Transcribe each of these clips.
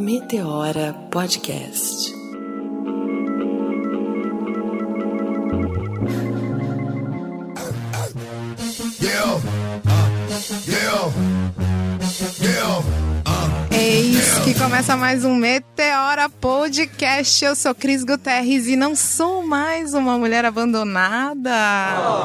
Meteora Podcast. Eis que começa mais um Meteora Podcast. Eu sou Cris Guterres e não sou mais uma mulher abandonada.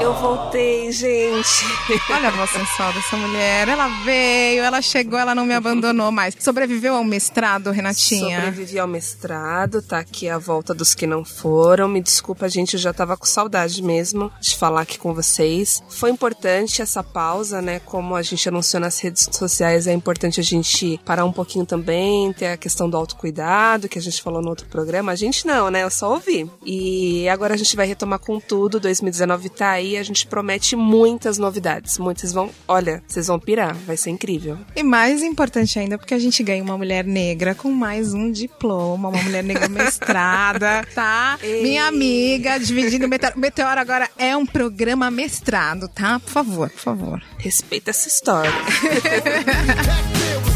Eu voltei, gente. Olha a voz sensual dessa mulher. Ela veio, ela chegou, ela não me abandonou mais. Sobreviveu ao mestrado, Renatinha? Sobrevivi ao mestrado, tá aqui a volta dos que não foram. Me desculpa, gente, eu já tava com saudade mesmo de falar aqui com vocês. Foi importante essa pausa, né? Como a gente anunciou nas redes sociais, é importante a gente parar um pouquinho também, ter a questão do autocuidado, que a gente falou no outro programa. A gente não, né? Eu só ouvi. E agora a gente vai retomar com tudo. 2019 tá aí, a gente promete muitas novidades. Muitas vão. Olha, vocês vão pirar, vai ser incrível. E mais importante ainda, porque a gente ganha uma mulher negra com mais um diploma, uma mulher negra mestrada, tá? Ei. Minha amiga, dividindo o Meteoro. Meteoro agora é um programa mestrado, tá? Por favor, por favor. Respeita essa história.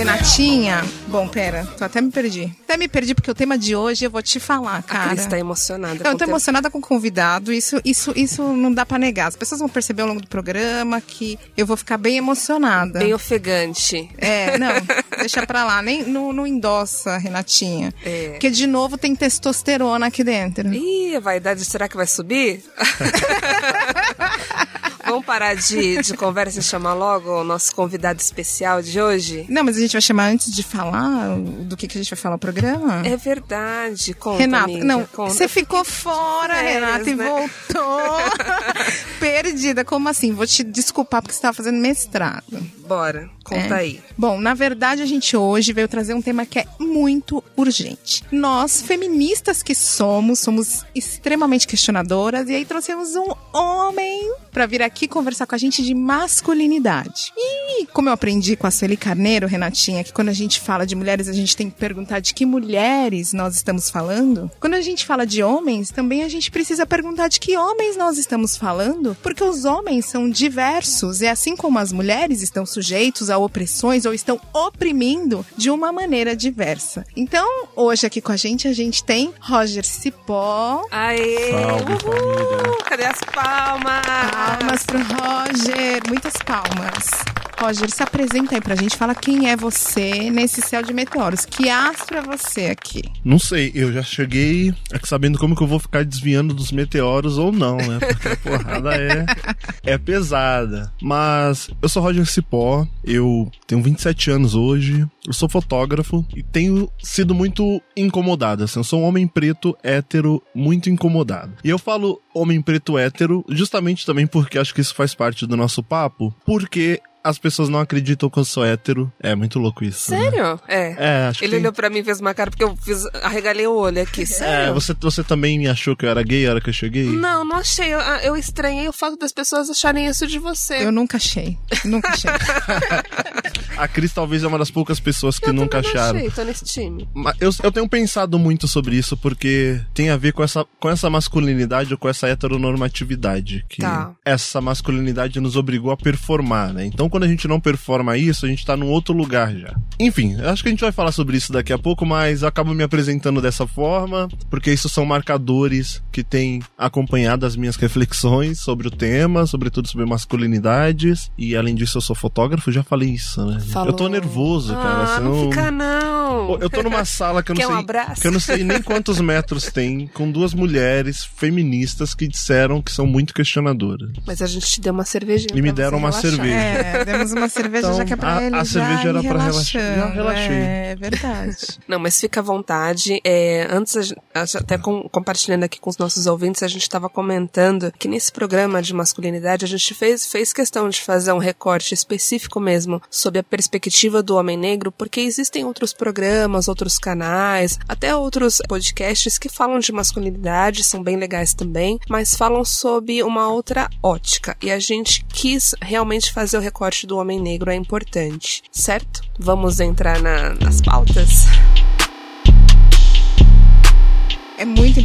Renatinha, bom, pera, tô até me perdi. Até me perdi porque o tema de hoje eu vou te falar, A cara. Cris tá emocionada. Eu tô emocionada com o convidado. Isso, isso, isso não dá pra negar. As pessoas vão perceber ao longo do programa que eu vou ficar bem emocionada. Bem ofegante. É, não, deixa pra lá. Nem não, não endossa, Renatinha. É. Porque de novo tem testosterona aqui dentro. Ih, a vaidade, será que vai subir? Vamos parar de, de conversa e chamar logo o nosso convidado especial de hoje? Não, mas a gente vai chamar antes de falar do que, que a gente vai falar no programa? É verdade, conta, Renata, amiga, não, conta. você ficou fora, férias, Renata, e né? voltou. Perdida. Como assim? Vou te desculpar porque você estava fazendo mestrado. Bora, conta É. aí. Bom, na verdade, a gente hoje veio trazer um tema que é muito urgente. Nós, feministas que somos, somos extremamente questionadoras, e aí trouxemos um homem pra vir aqui conversar com a gente de masculinidade. E como eu aprendi com a Sueli Carneiro, Renatinha, que quando a gente fala de mulheres, a gente tem que perguntar de que mulheres nós estamos falando. Quando a gente fala de homens, também a gente precisa perguntar de que homens nós estamos falando, porque os homens são diversos, e assim como as mulheres estão sujeitos a opressões ou estão oprimindo de uma maneira diversa. Então, hoje aqui com a gente, a gente tem Roger Cipó. Aê! Salve, uhul, família. Cadê as palmas? Palmas Roger, muitas palmas. Roger, se apresenta aí pra gente, fala quem é você nesse céu de meteoros. Que astro é você aqui? Não sei, eu já cheguei sabendo como que eu vou ficar desviando dos meteoros ou não, né? Porque a porrada é, é pesada. Mas eu sou Roger Cipó, eu tenho 27 anos hoje, eu sou fotógrafo e tenho sido muito incomodado. Assim, eu sou um homem preto hétero muito incomodado. E eu falo homem preto hétero justamente também porque acho que isso faz parte do nosso papo, porque as pessoas não acreditam que eu sou hétero. É muito louco isso. né? Sério? É. É, acho Ele que. olhou pra mim e fez uma cara porque eu fiz, arregalei o olho aqui. É, Sério? você, você também achou que eu era gay a hora que eu cheguei? Não, não achei. Eu, eu estranhei o fato das pessoas acharem isso de você. Eu nunca achei. Nunca achei. A Cris talvez é uma das poucas pessoas que Eu nunca acharam. achei, tô nesse time. Mas eu, eu tenho pensado muito sobre isso porque tem a ver com essa, com essa masculinidade ou com essa heteronormatividade. Que Tá. essa masculinidade nos obrigou a performar, né? Então quando a gente não performa isso, a gente tá num outro lugar já. Enfim, acho que a gente vai falar sobre isso daqui a pouco, mas eu acabo me apresentando dessa forma, porque isso são marcadores que têm acompanhado as minhas reflexões sobre o tema, sobretudo sobre masculinidades. E além disso, eu sou fotógrafo, já falei isso, né? Falou. Eu tô nervoso, cara. Ah, você não fica não. Eu tô numa sala que eu não Quer um sei. abraço? que eu não sei nem quantos metros tem, com duas mulheres feministas que disseram que são muito questionadoras. Mas a gente te deu uma cervejinha. E me deram uma relaxar. cerveja. É, demos uma cerveja Então, já que é pra a- ele a já cerveja era pra relaxar. Já relaxei. É verdade. Não, mas fica à vontade. É, antes, a até com- compartilhando aqui com os nossos ouvintes, a gente estava comentando que nesse programa de masculinidade a gente fez, fez questão de fazer um recorte específico mesmo sobre a perspectiva do homem negro, porque existem outros programas, outros canais, até outros podcasts que falam de masculinidade, são bem legais também, mas falam sob uma outra ótica. E a gente quis realmente fazer o recorte do homem negro, é importante, certo? Vamos entrar na- nas pautas?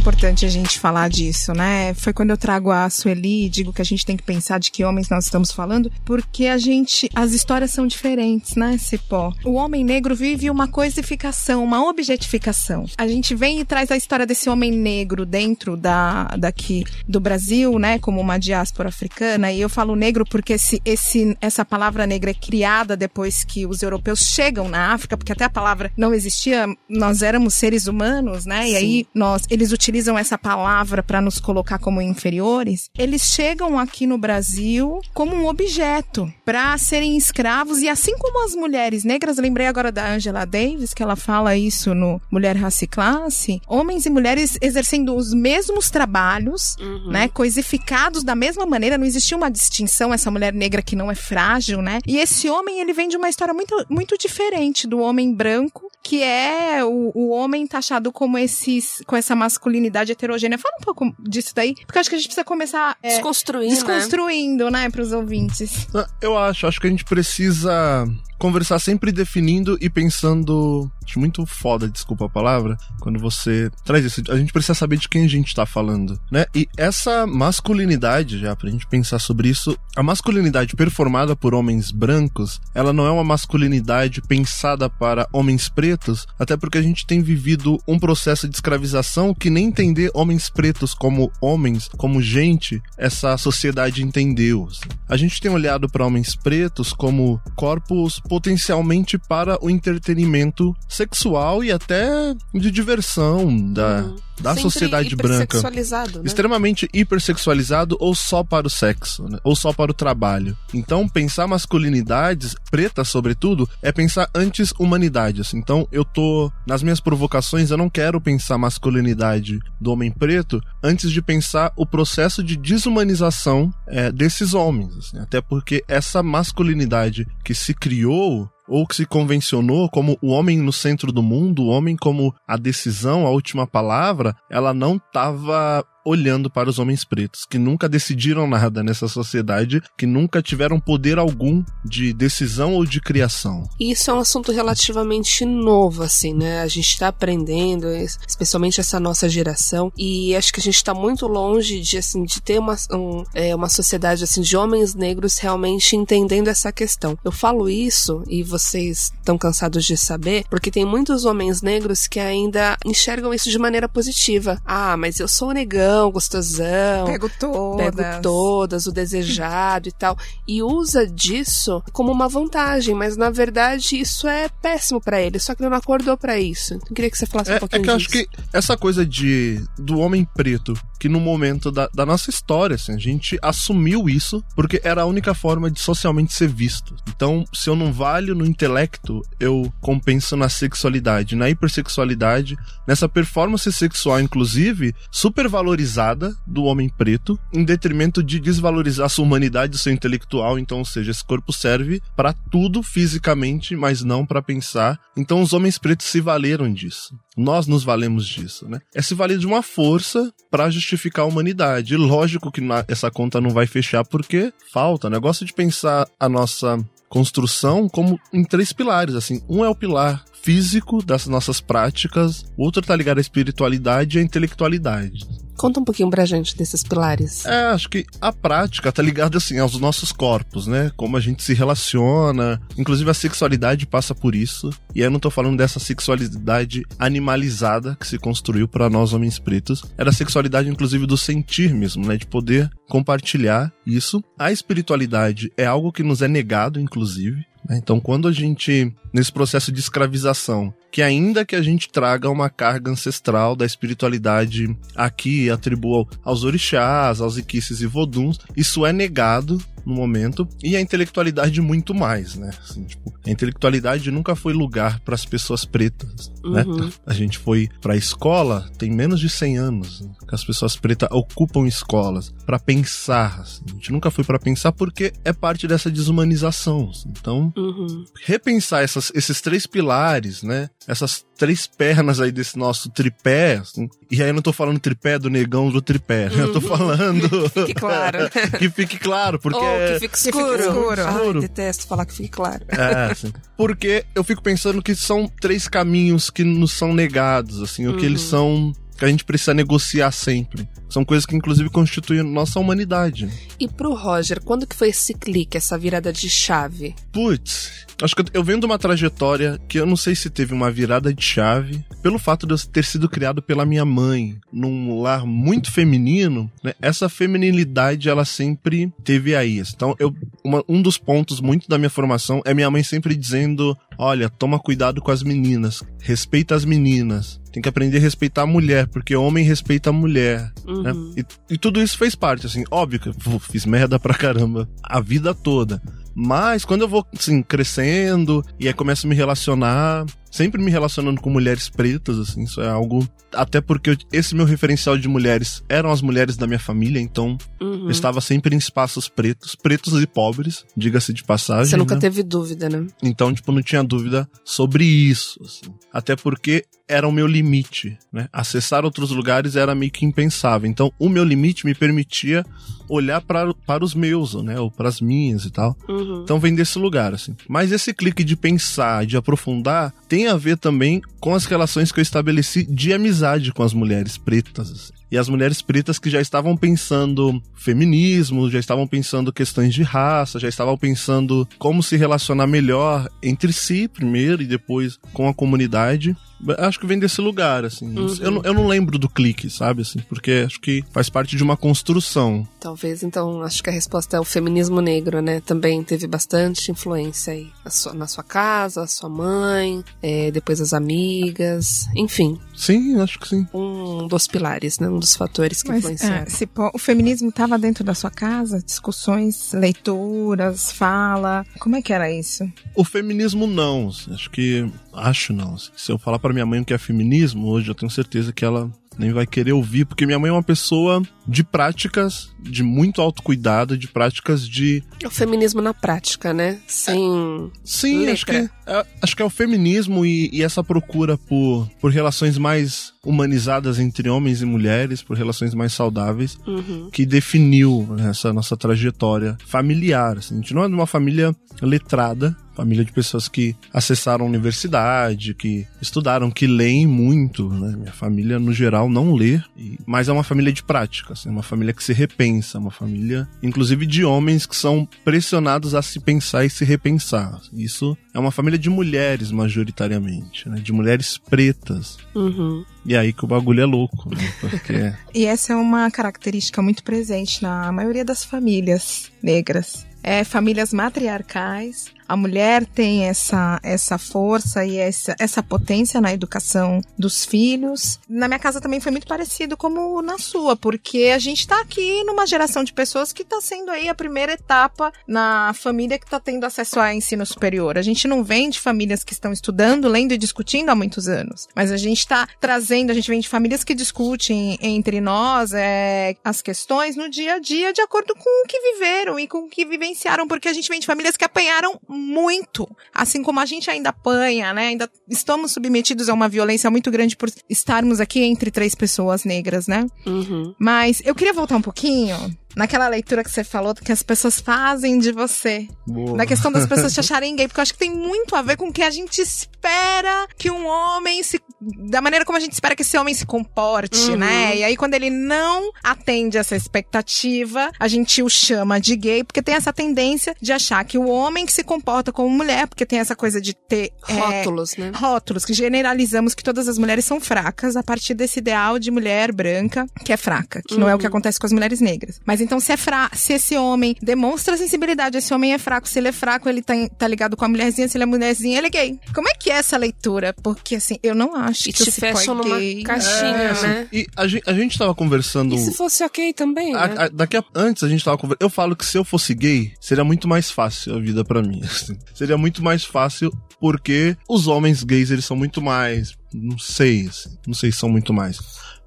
Importante a gente falar disso, né? Foi quando eu trago a Sueli e digo que a gente tem que pensar de que homens nós estamos falando, porque a gente, as histórias são diferentes, né, Cipó? O homem negro vive uma coisificação, uma objetificação. A gente vem e traz a história desse homem negro dentro da, daqui do Brasil, né, como uma diáspora africana, e eu falo negro porque esse, esse, essa palavra negra é criada depois que os europeus chegam na África, porque até a palavra não existia, nós éramos seres humanos, né, e aí nós eles utilizam essa palavra para nos colocar como inferiores, eles chegam aqui no Brasil como um objeto para serem escravos e assim como as mulheres negras, lembrei agora da Angela Davis que ela fala isso no Mulher Raça e Classe, homens e mulheres exercendo os mesmos trabalhos, Uhum. né, coisificados da mesma maneira, não existia uma distinção essa mulher negra que não é frágil, né? E esse homem ele vem de uma história muito muito diferente do homem branco que é o, o homem taxado como esses, com essa masculinidade heterogênea. Fala um pouco disso daí, porque eu acho que a gente precisa começar é, Desconstruindo, né? desconstruindo, né, pros ouvintes. Ah, Eu acho, acho que a gente precisa conversar sempre definindo e pensando. Acho muito foda, desculpa a palavra, quando você traz isso. A gente precisa saber de quem a gente tá falando, né? E essa masculinidade, já pra gente pensar sobre isso, a masculinidade performada por homens brancos, ela não é uma masculinidade pensada para homens pretos, até porque a gente tem vivido um processo de escravização que nem entender homens pretos como homens, como gente, essa sociedade entendeu. assim. A gente tem olhado para homens pretos como corpos potencialmente para o entretenimento sexual e até de diversão da, Uhum. Da Sempre sociedade branca né? extremamente hipersexualizado ou só para o sexo, né? ou só para o trabalho. Então, pensar masculinidades, pretas sobretudo, é pensar antes humanidade. assim. Então, eu tô nas minhas provocações, eu não quero pensar masculinidade do homem preto antes de pensar o processo de desumanização é, desses homens. assim. Até porque essa masculinidade que se criou ou que se convencionou como o homem no centro do mundo, o homem como a decisão, a última palavra, ela não estava olhando para os homens pretos, que nunca decidiram nada nessa sociedade, que nunca tiveram poder algum de decisão ou de criação. Isso é um assunto relativamente novo, assim, né? A gente tá aprendendo, es- especialmente essa nossa geração, e acho que a gente tá muito longe de, assim, de ter uma, um- é, uma sociedade, assim, de homens negros realmente entendendo essa questão. Eu falo isso, e vocês estão cansados de saber, porque tem muitos homens negros que ainda enxergam isso de maneira positiva. Ah, mas eu sou negão, gostosão, Pego todas. pego todas, o desejado e tal, e usa disso como uma vantagem, mas na verdade isso é péssimo pra ele, só que ele não acordou pra isso. Então, eu queria que você falasse um É, é pouquinho que eu acho disso. que essa coisa de do homem preto, que no momento da, da nossa história, assim, a gente assumiu isso porque era a única forma de socialmente ser visto. Então, se eu não valho no intelecto, eu compenso na sexualidade, na hipersexualidade, nessa performance sexual, inclusive, super valorizada do homem preto, em detrimento de desvalorizar sua humanidade, seu intelectual. Então, ou seja, esse corpo serve para tudo fisicamente, mas não para pensar. Então, os homens pretos se valeram disso. Nós nos valemos disso, né? É se valer de uma força para justificar a humanidade. E Lógico que essa conta não vai fechar porque falta. Negócio de pensar a nossa construção como em três pilares, assim. Um é o pilar físico das nossas práticas, o outro tá ligado à espiritualidade e à intelectualidade. Conta um pouquinho pra gente desses pilares. É, acho que a prática tá ligada assim aos nossos corpos, né? Como a gente se relaciona, inclusive a sexualidade passa por isso. E eu não tô falando dessa sexualidade animalizada que se construiu para nós homens pretos. Era a sexualidade inclusive do sentir mesmo, né? De poder compartilhar isso. A espiritualidade é algo que nos é negado, inclusive. Né? Então, quando a gente, nesse processo de escravização, que ainda que a gente traga uma carga ancestral da espiritualidade aqui atribua aos orixás, aos iquices e voduns, isso é negado no momento, e a intelectualidade muito mais, né? Assim, tipo, a intelectualidade nunca foi lugar para as pessoas pretas, né? Uhum. A gente foi pra escola tem menos de 100 anos né, que as pessoas pretas ocupam escolas pra pensar. assim. A gente nunca foi pra pensar porque é parte dessa desumanização. assim. Então, Uhum. repensar essas- esses três pilares, né? Essas três pernas aí desse nosso tripé, assim. E aí eu não tô falando tripé do negão do tripé, né? Eu tô falando Fique claro. que fique claro, porque Ou que fique Que fique escuro. escuro. Ai, Escuro. detesto falar que fique claro. É, assim. Porque eu fico pensando que são três caminhos que nos são negados, assim, ou que eles são que a gente precisa negociar sempre. São coisas que inclusive constituem nossa humanidade. E pro Roger, quando que foi esse clique, essa virada de chave? Putz, acho que eu- venho de uma trajetória que eu não sei se teve uma virada de chave, pelo fato de eu ter sido criado pela minha mãe num lar muito feminino, né? Essa feminilidade ela sempre teve aí. Então, eu, uma- um dos pontos muito da minha formação é minha mãe sempre dizendo: olha, toma cuidado com as meninas, respeita as meninas. Tem que aprender a respeitar a mulher, porque homem respeita a mulher. né? E, e tudo isso fez parte, assim, óbvio que eu fiz merda pra caramba a vida toda. Mas quando eu vou, assim, crescendo e aí começo a me relacionar, sempre me relacionando com mulheres pretas, assim, isso é algo. Até porque eu- esse meu referencial de mulheres eram as mulheres da minha família, então Uhum. eu estava sempre em espaços pretos, pretos e pobres, diga-se de passagem. Você nunca né? teve dúvida, né? Então, tipo, não tinha dúvida sobre isso. assim. Até porque era o meu limite, né? Acessar outros lugares era meio que impensável. Então, o meu limite me permitia olhar pra, para os meus, né? Ou para as minhas e tal. Uhum. Então vem desse lugar, assim. Mas esse clique de pensar, de aprofundar, tem a ver também com as relações que eu estabeleci de amizade com as mulheres pretas. E as mulheres pretas que já estavam pensando feminismo, já estavam pensando questões de raça, já estavam pensando como se relacionar melhor entre si primeiro e depois com a comunidade. Acho que vem desse lugar, assim. Eu, não- eu não lembro do clique, sabe, assim, porque acho que faz parte de uma construção. Talvez, então, acho que a resposta é o feminismo negro, né? Também teve bastante influência aí. A sua- na sua casa, a sua mãe, é, depois as amigas, enfim, Sim, acho que sim. um dos pilares, né? Um dos fatores que Mas influenciaram. é, se po- o feminismo estava dentro da sua casa? Discussões, leituras, fala. Como é que era isso? O feminismo não, assim, acho que acho não. Se eu falar pra minha mãe o que é feminismo, hoje eu tenho certeza que ela nem vai querer ouvir, porque minha mãe é uma pessoa de práticas de muito autocuidado, de práticas de O feminismo na prática, né? Sem. Sim, Letra. acho que, é, acho que é o feminismo e, e essa procura por, por relações mais humanizadas entre homens e mulheres, por relações mais saudáveis, Uhum. que definiu né, essa nossa trajetória familiar. assim. A gente não é de uma família letrada, família de pessoas que acessaram a universidade, que estudaram, que leem muito. Né? Minha família, no geral, não lê, mas é uma família de prática, assim, é uma família que se repensa, uma família, inclusive, de homens que são pressionados a se pensar e se repensar. Isso é uma família de mulheres, majoritariamente, né? de mulheres pretas. Uhum. E aí que o bagulho é louco, né? Porque E essa é uma característica muito presente na maioria das famílias negras. É famílias matriarcais. A mulher tem essa, essa força e essa, essa potência na educação dos filhos. Na minha casa também foi muito parecido como na sua, porque a gente tá aqui numa geração de pessoas que tá sendo aí a primeira etapa na família que tá tendo acesso a ensino superior. A gente não vem de famílias que estão estudando, lendo e discutindo há muitos anos. Mas a gente tá trazendo, a gente vem de famílias que discutem entre nós é, as questões no dia a dia de acordo com o que viveram e com o que vivenciaram, porque a gente vem de famílias que apanharam muito. Assim como a gente ainda apanha, né? Ainda estamos submetidos a uma violência muito grande por estarmos aqui entre três pessoas negras, né? Uhum. Mas eu queria voltar um pouquinho naquela leitura que você falou que as pessoas fazem de você. Boa. Na questão das pessoas te acharem gay, porque eu acho que tem muito a ver com o que a gente espera que um homem se. Da maneira como a gente espera que esse homem se comporte, Uhum. né? E aí, quando ele não atende essa expectativa, a gente o chama de gay, porque tem essa tendência de achar que o homem que se comporta como mulher, porque tem essa coisa de ter. é, Rótulos, né? rótulos, que generalizamos que todas as mulheres são fracas a partir desse ideal de mulher branca que é fraca, que não é o que acontece com as mulheres negras. Mas então, se é fra se esse homem demonstra sensibilidade, esse homem é fraco, se ele é fraco, ele tá, tá ligado com a mulherzinha, se ele é mulherzinha, ele é gay. Como é que é essa leitura? Porque assim, eu não acho E que o é fecham numa gay. caixinha, É, assim, né? E a gente, a gente tava conversando. E se fosse ok também, né? a- a- daqui a, antes a gente tava conversando. Eu falo que se eu fosse gay, seria muito mais fácil a vida pra mim. assim. Seria muito mais fácil porque os homens gays, eles são muito mais. Não sei, assim, não sei se são muito mais.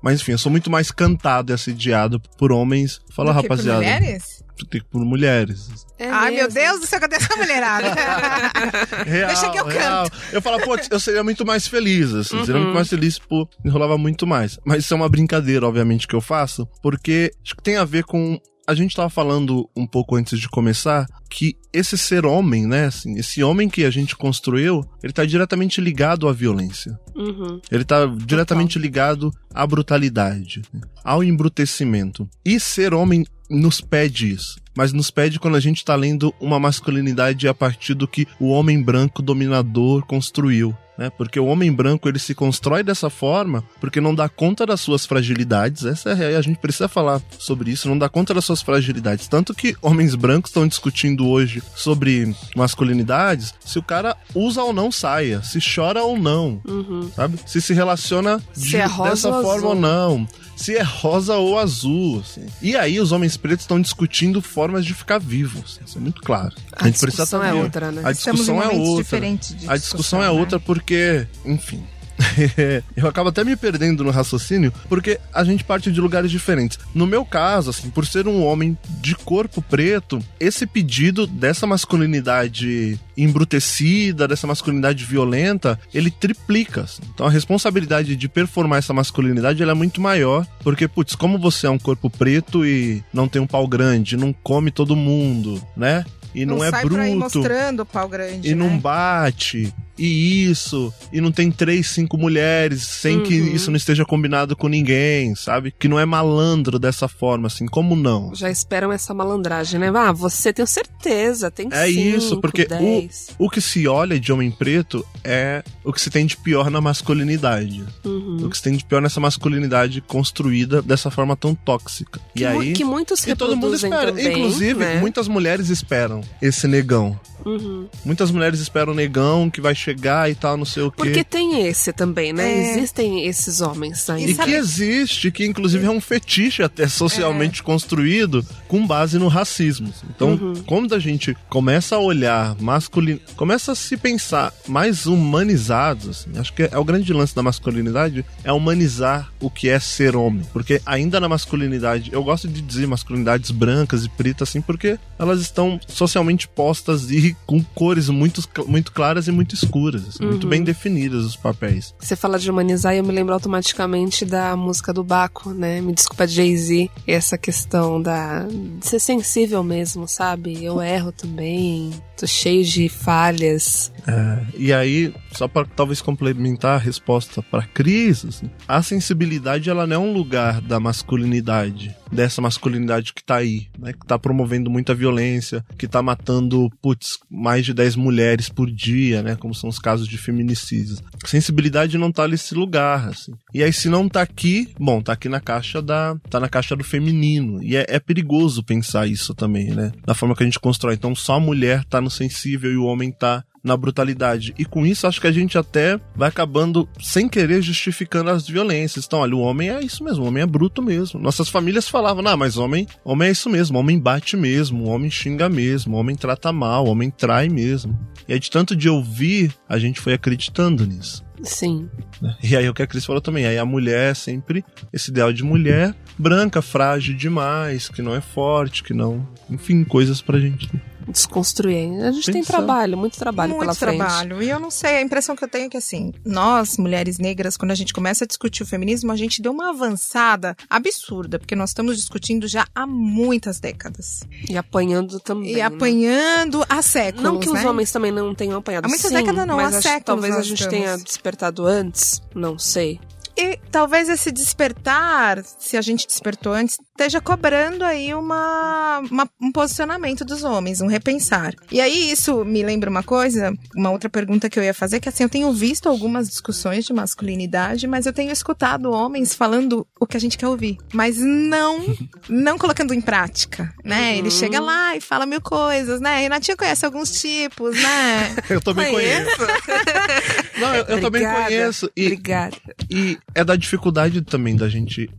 Mas enfim, eu sou muito mais cantado e assediado por homens. Fala, Do que por rapaziada. mulheres? Por mulheres. É Ai, meu mesmo. Deus do céu, cadê essa mulherada? Real, Deixa que eu real. Eu falo, pô, eu seria muito mais feliz, assim. Seria muito mais feliz, pô, enrolava muito mais. Mas isso é uma brincadeira, obviamente, que eu faço, porque acho que tem a ver com a gente tava falando um pouco antes de começar que esse ser homem, né, assim, esse homem que a gente construiu, ele tá diretamente ligado à violência. Uhum. Ele tá diretamente ligado à brutalidade, ao embrutecimento. E ser homem nos pede isso. Mas nos pede quando a gente tá lendo uma masculinidade a partir do que o homem branco dominador construiu. Né? Porque o homem branco ele se constrói dessa forma porque não dá conta das suas fragilidades. Essa é a, a gente precisa falar sobre isso, não dá conta das suas fragilidades. Tanto que homens brancos estão discutindo hoje sobre masculinidades, se o cara usa ou não saia, se chora ou não, Uhum. sabe? Se se relaciona Se de- é dessa ou forma azul. ou não. Se é rosa ou azul. assim. E aí os homens pretos estão discutindo formas de ficar vivos. Isso é muito claro. A discussão é ver. outra, né? A Estamos em discussão é outra. diferentes de A discussão é né? outra porque, enfim. eu acabo até me perdendo no raciocínio, porque a gente parte de lugares diferentes. No meu caso, assim, por ser um homem de corpo preto, esse pedido dessa masculinidade embrutecida, dessa masculinidade violenta, ele triplica. assim. Então a responsabilidade de performar essa masculinidade é muito maior, porque, putz, como você é um corpo preto e não tem um pau grande, não come todo mundo, né? E não, é sai por aí bruto mostrando o pau grande. e não né? bate, e isso, e não tem três, cinco mulheres, sem que Uhum. isso não esteja combinado com ninguém, sabe? Que não é malandro dessa forma, assim, como não? Já esperam essa malandragem, né? Ah, você tem certeza, tem É cinco, isso, porque dez. O que se olha de homem preto é o que se tem de pior na masculinidade. Uhum. O que se tem de pior nessa masculinidade construída dessa forma tão tóxica. Que, e aí. que muitos E todo mundo espera. também, Inclusive, né? muitas mulheres esperam esse negão. Uhum. Muitas mulheres esperam o negão que vai chegar e tal, não sei o quê. Porque tem esse também, né? É. Existem esses homens aí. E sabe- que existe, que inclusive é um fetiche até socialmente construído com base no racismo. Então, quando a gente começa a olhar masculino, começa a se pensar mais humanizados, assim, acho que é o grande lance da masculinidade, é humanizar o que é ser homem. Porque ainda na masculinidade, eu gosto de dizer masculinidades brancas e pretas, assim, porque elas estão socialmente postas e com cores muito, muito claras e muito escuras, assim, muito bem definidas os papéis. Você fala de humanizar e eu me lembro automaticamente da música do Baco, né? Me desculpa, Jay-Z. Essa questão da de ser sensível mesmo, sabe? Eu erro também, tô cheio de falhas. E aí, só para talvez complementar a resposta para Cris, assim, a sensibilidade ela não é um lugar da masculinidade, dessa masculinidade que tá aí, né, que tá promovendo muita violência, que tá matando, putz, mais de 10 mulheres por dia, né, como são os casos de feminicídios. Sensibilidade não tá nesse lugar, assim. E aí se não tá aqui, bom, tá aqui na caixa da, tá na caixa do feminino. E é, é perigoso pensar isso também, né, da forma que a gente constrói. Então só a mulher tá no sensível e o homem tá na brutalidade. E com isso, acho que a gente até vai acabando, sem querer, justificando as violências. Então, olha, o homem é isso mesmo, o homem é bruto mesmo. Nossas famílias falavam, não, mas homem, homem é isso mesmo, homem bate mesmo, homem xinga mesmo, homem trata mal, homem trai mesmo. E aí, de tanto de ouvir, a gente foi acreditando nisso. Sim. né? E aí, o que a Cris falou também, aí a mulher é sempre esse ideal de mulher branca, frágil demais, que não é forte, que não. Enfim, coisas pra gente. Desconstruir. A gente tem trabalho, muito trabalho Muito pela frente. trabalho. E eu não sei, a impressão que eu tenho é que, assim, nós, mulheres negras, quando a gente começa a discutir o feminismo, a gente deu uma avançada absurda, porque nós estamos discutindo já há muitas décadas. E apanhando também. e né? apanhando há séculos, Não que os né? homens também não tenham apanhado. Há muitas Sim, décadas não, mas há séculos talvez a gente estamos. tenha despertado antes. Não sei. E talvez esse despertar, se a gente despertou antes, esteja cobrando aí uma, uma- um posicionamento dos homens, um repensar. E aí isso me lembra uma coisa, uma outra pergunta que eu ia fazer, que assim, eu tenho visto algumas discussões de masculinidade, mas eu tenho escutado homens falando o que a gente quer ouvir, mas não, não colocando em prática, né? Ele chega lá e fala mil coisas, né? Renatinha conhece alguns tipos, né? Eu também conheço. Não, eu, eu também conheço. E, Obrigada. E é da dificuldade também da gente.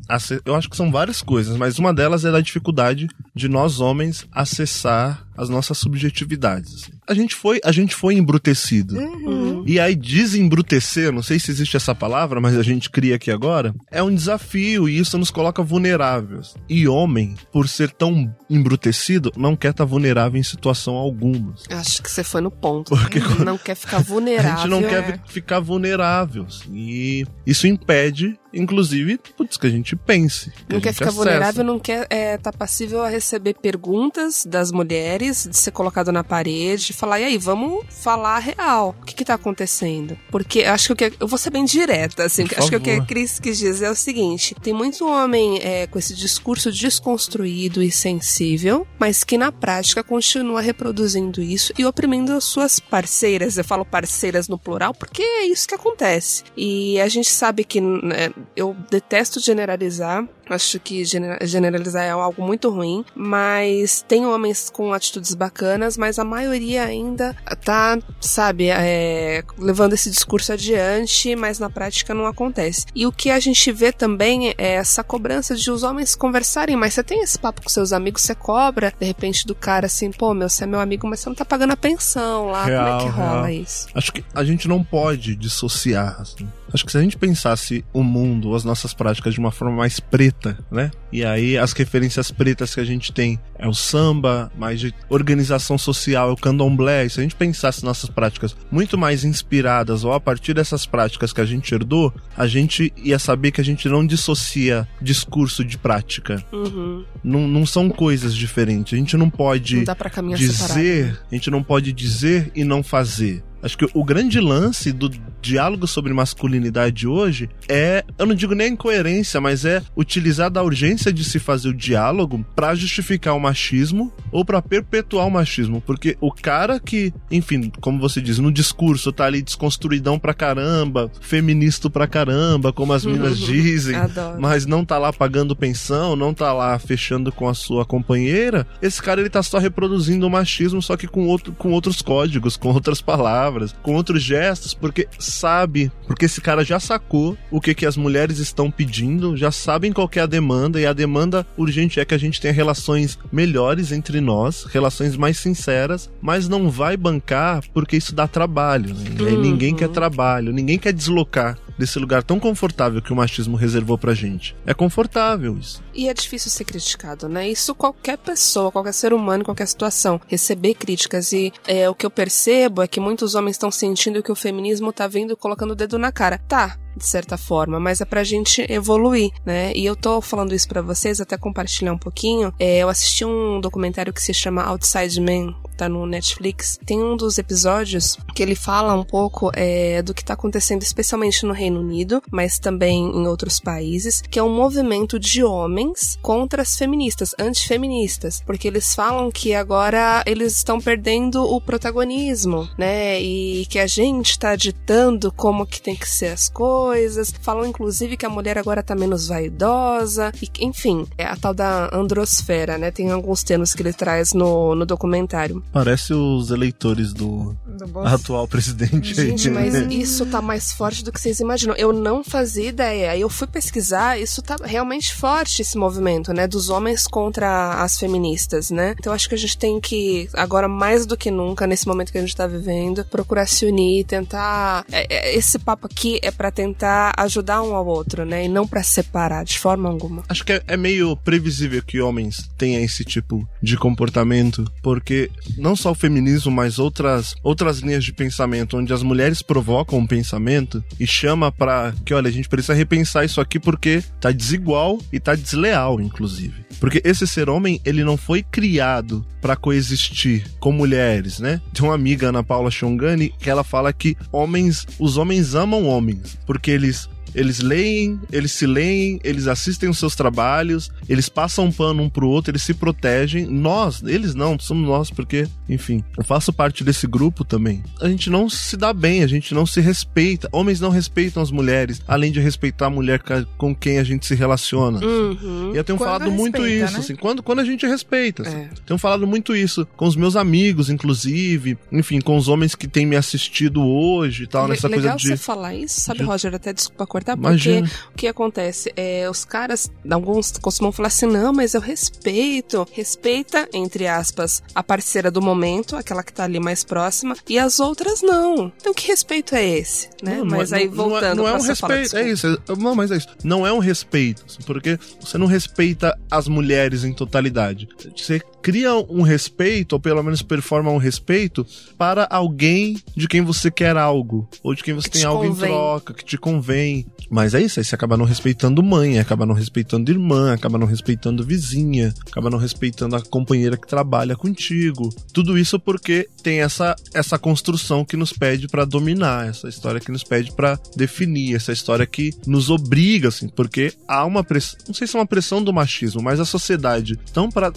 Eu acho que são várias coisas, mas uma delas é da dificuldade de nós homens acessar as nossas subjetividades. assim. A gente foi, a gente foi embrutecido. Uhum. E aí desembrutecer, não sei se existe essa palavra, mas a gente cria aqui agora, é um desafio e isso nos coloca vulneráveis. E homem, por ser tão embrutecido, não quer estar vulnerável em situação alguma. Acho que você foi no ponto. Porque quando- Não quer ficar A vulnerável. gente não quer é. vi- ficar vulnerável. E isso impede, inclusive, putz, que a gente pense. que a Não quer ficar acesse. vulnerável, não quer estar passível a receber perguntas das mulheres, de ser colocado na parede, falar, e aí, vamos falar real. O que que tá acontecendo? Porque acho que o que. Eu vou ser bem direta, assim. Por acho que o que a favor. Cris quis dizer é o seguinte: tem muito homem é, com esse discurso desconstruído e sensível, mas que na prática continua reproduzindo isso e oprimindo as suas parceiras. Eu falo parceiras no plural porque é isso que acontece. E a gente sabe que né, eu detesto generalizar. Acho que genera- generalizar é algo muito ruim, mas tem homens com atitudes bacanas, mas a maioria ainda tá, sabe, é, levando esse discurso adiante, mas na prática não acontece. E o que a gente vê também é essa cobrança de os homens conversarem, mas você tem esse papo com seus amigos, você cobra, de repente, do cara assim, pô, meu, você é meu amigo, mas você não tá pagando a pensão lá, como é Real, que rola real. isso? Acho que a gente não pode dissociar. assim. Acho que se a gente pensasse o mundo, as nossas práticas de uma forma mais preta, né? E aí as referências pretas que a gente tem é o samba, mais de organização social, é o candomblé. E se a gente pensasse nossas práticas muito mais inspiradas ou a partir dessas práticas que a gente herdou, a gente ia saber que a gente não dissocia discurso de prática. Uhum. Não, não são coisas diferentes. A gente não pode Não caminhar separado. dizer, a gente não pode dizer e não fazer. Acho que o grande lance do diálogo sobre masculinidade hoje é, eu não digo nem incoerência, mas é utilizar da urgência de se fazer o diálogo pra justificar o machismo ou pra perpetuar o machismo, porque o cara que, enfim, como você diz, no discurso tá ali desconstruidão pra caramba, feminista pra caramba, como as minas dizem, Adoro. mas não tá lá pagando pensão, não tá lá fechando com a sua companheira, esse cara ele tá só reproduzindo o machismo, só que com, outro, com outros códigos, com outras palavras, com outros gestos, porque sabe, porque esse cara já sacou o que, que as mulheres estão pedindo, já sabem qual é a demanda, e a demanda urgente é que a gente tenha relações melhores entre nós, relações mais sinceras, mas não vai bancar porque isso dá trabalho, né? E aí ninguém quer trabalho, ninguém quer deslocar desse lugar tão confortável que o machismo reservou pra gente. É confortável isso. E é difícil ser criticado, né? Isso qualquer pessoa, qualquer ser humano, qualquer situação, receber críticas. E é, o que eu percebo é que muitos homens estão sentindo que o feminismo tá vindo colocando o dedo na cara. Tá, de certa forma, mas é pra gente evoluir, né? E eu tô falando isso pra vocês, até compartilhar um pouquinho. É, eu assisti um documentário que se chama Outside Men, tá no Netflix. Tem um dos episódios que ele fala um pouco é, do que tá acontecendo, especialmente no Reino Unido, mas também em outros países, que é um movimento de homens contra as feministas, antifeministas, porque eles falam que agora eles estão perdendo o protagonismo, né? E que a gente tá ditando como que tem que ser as coisas. Falam inclusive que a mulher agora tá menos vaidosa, e, enfim, é a tal da androsfera, né? Tem alguns termos que ele traz no, no documentário. Parece os eleitores do atual presidente. aí. Gente, mas isso tá mais forte do que vocês imaginam. Eu não fazia ideia. Aí eu fui pesquisar, isso tá realmente forte esse movimento, né? Dos homens contra as feministas, né? Então acho que a gente tem que, agora mais do que nunca, nesse momento que a gente tá vivendo, procurar se unir, tentar. é- é- Esse papo aqui é pra tentar ajudar um ao outro, né? E não pra separar de forma alguma. Acho que é, é meio previsível que homens tenham esse tipo de comportamento, porque não só o feminismo, mas outras, outras linhas de pensamento, onde as mulheres provocam um pensamento e chama pra que, olha, a gente precisa repensar isso aqui porque tá desigual e tá desleal, inclusive. Porque esse ser homem, ele não foi criado pra coexistir com mulheres, né? Tem uma amiga, Ana Paula Chongani, que ela fala que homens, os homens amam homens, porque eles eles leem, eles se leem, eles assistem os seus trabalhos, eles passam um pano um pro outro, eles se protegem. Nós, eles não, somos nós, porque, enfim, eu faço parte desse grupo também. A gente não se dá bem, a gente não se respeita. Homens não respeitam as mulheres, além de respeitar a mulher com quem a gente se relaciona. Uhum. E eu tenho Quando falado muito respeita, isso, né? assim, quando, quando a gente respeita. assim. É. Tenho falado muito isso com os meus amigos, inclusive, enfim, com os homens que têm me assistido hoje e tal, Le- nessa Legal coisa de. você falar isso, sabe, de- Roger? Até desculpa cortar cortar, porque Imagina. o que acontece? É, os caras, alguns costumam falar assim, não, mas eu respeito. Respeita, entre aspas, a parceira do momento, aquela que tá ali mais próxima, e as outras não. Então que respeito é esse, né? Não, não mas é- aí não- voltando não é, não é um fala, respeito, é isso. é- não, mas é isso. Não é um respeito, assim, porque você não respeita as mulheres em totalidade. Você cria um respeito, ou pelo menos performa um respeito para alguém de quem você quer algo, ou de quem você Que tem te algo convém. em troca, que te convém. Mas é isso, aí você acaba não respeitando mãe, acaba não respeitando irmã, acaba não respeitando vizinha, acaba não respeitando a companheira que trabalha contigo. Tudo isso porque tem essa, essa construção que nos pede pra dominar, essa história que nos pede pra definir, essa história que nos obriga, assim, porque há uma pressão, não sei se é uma pressão do machismo, mas a sociedade tão pra-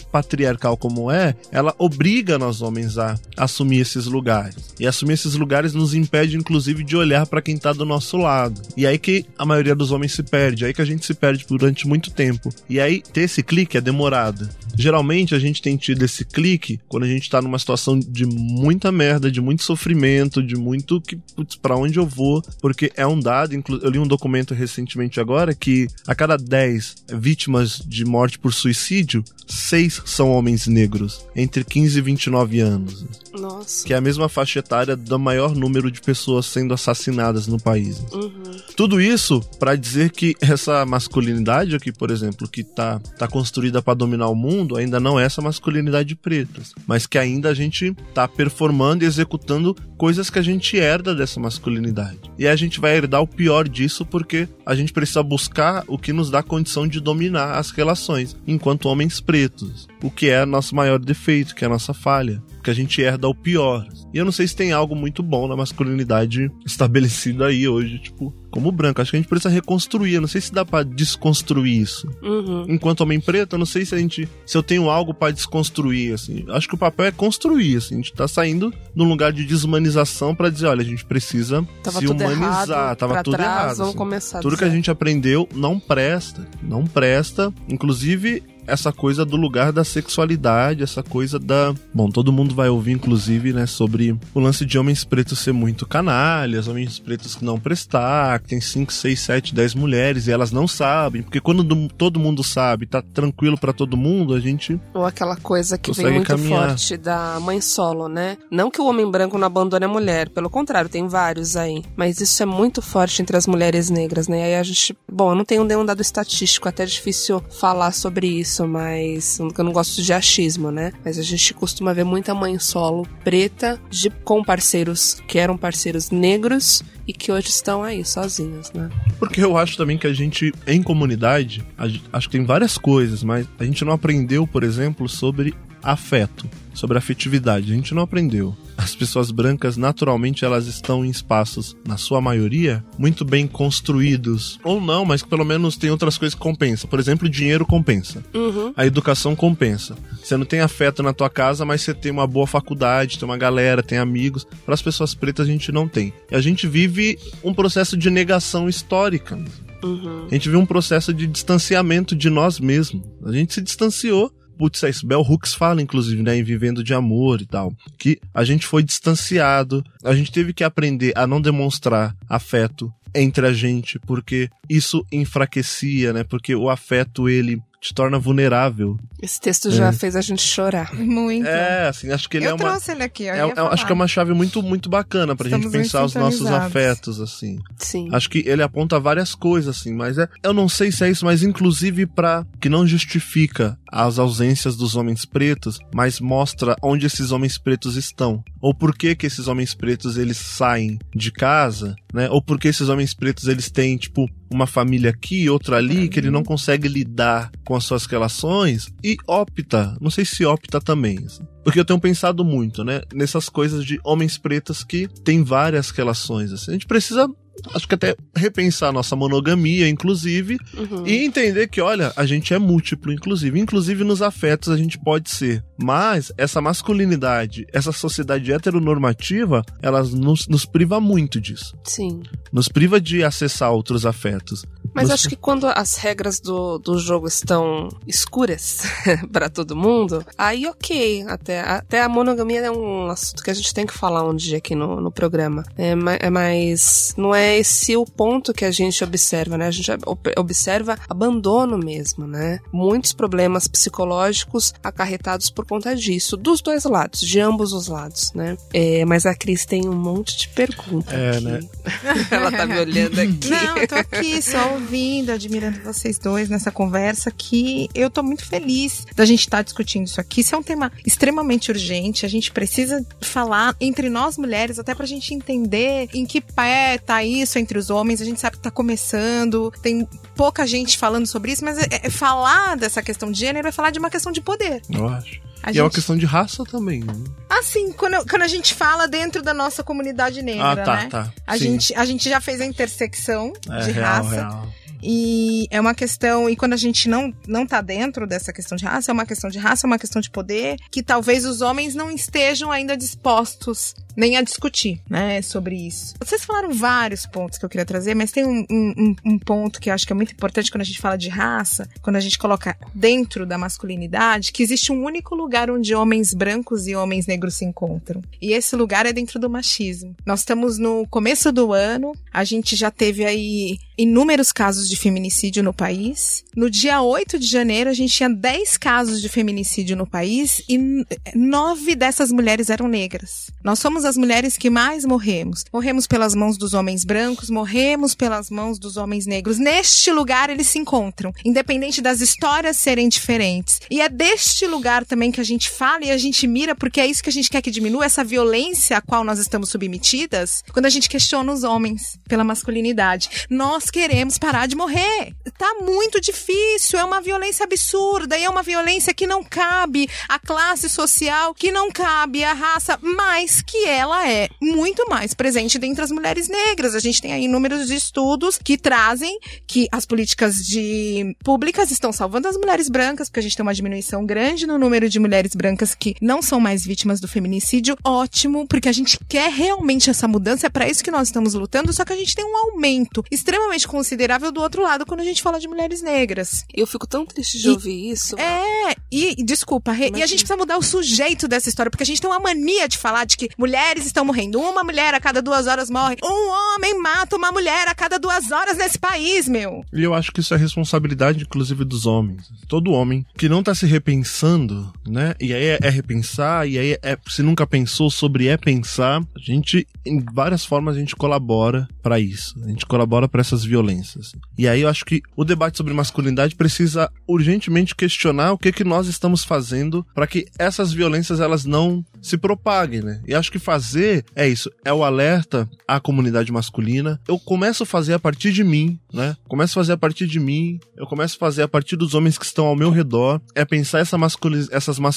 patriarcal como é, ela obriga nós homens a assumir esses lugares. E assumir esses lugares nos impede, inclusive, de olhar pra quem tá do nosso lado. E aí que a maioria dos homens se perde, aí que a gente se perde durante muito tempo. E aí ter esse clique é demorado. Geralmente a gente tem tido esse clique quando a gente tá numa situação de muita merda, de muito sofrimento, de muito que, putz, pra onde eu vou? Porque é um dado, eu li um documento recentemente agora que a cada 10 vítimas de morte por suicídio, 6 são homens negros, entre 15 e 29 anos, Nossa. que é a mesma faixa etária do maior número de pessoas sendo assassinadas no país. Uhum. Tudo isso pra dizer que essa masculinidade aqui, por exemplo, que tá, tá construída pra dominar o mundo, ainda não é essa masculinidade preta, mas que ainda a gente tá performando e executando coisas que a gente herda dessa masculinidade. E a gente vai herdar o pior disso porque a gente precisa buscar o que nos dá condição de dominar as relações enquanto homens pretos, o que é nosso maior defeito, que é a nossa falha, que a gente herda o pior. E eu não sei se tem algo muito bom na masculinidade estabelecida aí hoje, tipo, como branco. Acho que a gente precisa reconstruir. Eu não sei se dá pra desconstruir isso. Uhum. Enquanto homem preto, eu não sei se a gente. Se eu tenho algo pra desconstruir, assim. Acho que o papel é construir, assim. A gente tá saindo num lugar de desumanização pra dizer, olha, a gente precisa Tava se humanizar. errado, Tava tudo trás, errado. Vamos assim. Tudo que a gente aprendeu não presta. Não presta. Inclusive, essa coisa do lugar da sexualidade, essa coisa da. Bom, todo mundo vai ouvir, inclusive, né, sobre o lance de homens pretos ser muito canalhas, homens pretos que não prestar, que tem 5, 6, 7, 10 mulheres e elas não sabem. Porque quando do- todo mundo sabe, tá tranquilo pra todo mundo, a gente. Ou aquela coisa que vem muito caminhar. forte da mãe solo, né? Não que o homem branco não abandone a mulher, pelo contrário, tem vários aí. Mas isso é muito forte entre as mulheres negras, né? Aí a gente. Bom, eu não tenho nenhum dado estatístico, até é difícil falar sobre isso, mas. Eu não gosto de achismo, né? Mas a gente costuma ver muita mãe solo preta de, com parceiros que eram parceiros negros e que hoje estão aí sozinhos, né? Porque eu acho também que a gente, em comunidade, acho que tem várias coisas, mas a gente não aprendeu, por exemplo, sobre afeto, sobre afetividade. A gente não aprendeu. As pessoas brancas, naturalmente, elas estão em espaços, na sua maioria, muito bem construídos. Ou não, mas que pelo menos tem outras coisas que compensam. Por exemplo, o dinheiro compensa. Uhum. A educação compensa. Você não tem afeto na tua casa, mas você tem uma boa faculdade, tem uma galera, tem amigos. Para as pessoas pretas a gente não tem. E a gente vive um processo de negação histórica. Uhum. A gente vive um processo de distanciamento de nós mesmos. A gente se distanciou. Putz, é isso. Bell Hooks fala, inclusive, né, em Vivendo de Amor e tal, que a gente foi distanciado, a gente teve que aprender a não demonstrar afeto entre a gente, porque isso enfraquecia, né, porque o afeto, ele te torna vulnerável. Esse texto já fez a gente chorar. Muito. É, assim, acho que ele eu é uma... trouxe ele aqui, eu é- ia é- acho que é uma chave muito, muito bacana pra Estamos gente pensar os nossos afetos, assim. Sim. Acho que ele aponta várias coisas, assim, mas é. Eu não sei se é isso, mas inclusive pra. que não justifica as ausências dos homens pretos, mas mostra onde esses homens pretos estão. Ou por que que esses homens pretos eles saem de casa, né? Ou por que esses homens pretos eles têm, tipo, uma família aqui, outra ali, que ele não consegue lidar com as suas relações e opta. Não sei se opta também. assim. Porque eu tenho pensado muito, né? Nessas coisas de homens pretos que têm várias relações. Assim. A gente precisa, acho que até repensar a nossa monogamia, inclusive, Uhum. e entender que, olha, a gente é múltiplo, inclusive. Inclusive nos afetos a gente pode ser. Mas essa masculinidade, essa sociedade heteronormativa, ela nos, nos priva muito disso Sim. nos priva de acessar outros afetos. Mas Você- acho que quando as regras do, do jogo estão escuras pra todo mundo, aí ok. Até, até a monogamia é um assunto que a gente tem que falar um dia aqui no, no programa. É, é, mas não é esse o ponto que a gente observa, né? A gente ob- observa abandono mesmo, né? Muitos problemas psicológicos acarretados por conta disso, dos dois lados, de ambos os lados, né? É, mas a Cris tem um monte de perguntas. É, aqui. né? Ela tá me olhando aqui. Não, eu tô aqui só ouvindo, admirando vocês dois nessa conversa que eu tô muito feliz da gente estar discutindo isso aqui. Isso é um tema extremamente urgente. A gente precisa falar entre nós mulheres, até pra gente entender em que pé tá isso entre os homens. A gente sabe que tá começando, tem pouca gente falando sobre isso, mas é- é falar dessa questão de gênero é falar de uma questão de poder. Eu acho. A e é uma gente- questão de raça também. né? Assim, quando, eu- quando a gente fala dentro da nossa comunidade negra, Ah, tá, né? tá. A Sim. gente, a gente já fez a intersecção É de real, raça. real. E é uma questão, e quando a gente não, não tá dentro dessa questão de raça, é uma questão de raça, é uma questão de poder, que talvez os homens não estejam ainda dispostos nem a discutir, né, sobre isso. Vocês falaram vários pontos que eu queria trazer, mas tem um, um- um ponto que eu acho que é muito importante quando a gente fala de raça, quando a gente coloca dentro da masculinidade, que existe um único lugar onde homens brancos e homens negros se encontram. E esse lugar é dentro do machismo. Nós estamos no começo do ano, a gente já teve aí inúmeros casos de feminicídio no país. No dia 8 de janeiro, a gente tinha 10 casos de feminicídio no país e nove dessas mulheres eram negras. Nós somos as mulheres que mais morremos. Morremos pelas mãos dos homens brancos, morremos pelas mãos dos homens negros. Neste lugar eles se encontram, independente das histórias serem diferentes. E é deste lugar também que a gente fala e a gente mira, porque é isso que a gente quer que diminua, essa violência a qual nós estamos submetidas, quando a gente questiona os homens pela masculinidade. Nós queremos parar de morrer. Tá muito difícil, é uma violência absurda e é uma violência que não cabe à classe social, que não cabe à raça, mas que ela é muito mais presente dentre as mulheres negras. A gente tem aí inúmeros estudos que trazem que as políticas de públicas estão salvando as mulheres brancas, porque a gente tem uma diminuição grande no número de mulheres brancas que não são mais vítimas do feminicídio. Ótimo, porque a gente quer realmente essa mudança, é para isso que nós estamos lutando, só que a gente tem um aumento extremamente considerável do outro lado quando a gente fala de mulheres negras. Eu fico tão triste de E- ouvir isso. É, e desculpa, Rê, e a gente precisa mudar o sujeito dessa história, porque a gente tem uma mania de falar de que mulheres estão morrendo. Uma mulher a cada duas horas morre. Um homem mata uma mulher a cada duas horas nesse país, meu. E eu acho que isso é responsabilidade, inclusive, dos homens. Todo homem que não tá se repensando, né? E aí é, é repensar, e aí é, se nunca pensou sobre é pensar, a gente, em várias formas, a gente colabora pra isso. A gente colabora pra essas violências. E aí eu acho que o debate sobre masculinidade precisa urgentemente questionar o que que nós estamos fazendo pra que essas violências elas não se propaguem, né? E acho que fazer é isso, é o alerta à comunidade masculina. Eu começo a fazer a partir de mim, né? Começo a fazer a partir de mim, eu começo a fazer a partir dos homens que estão ao meu redor. É pensar essa masculi- essas masculinidades,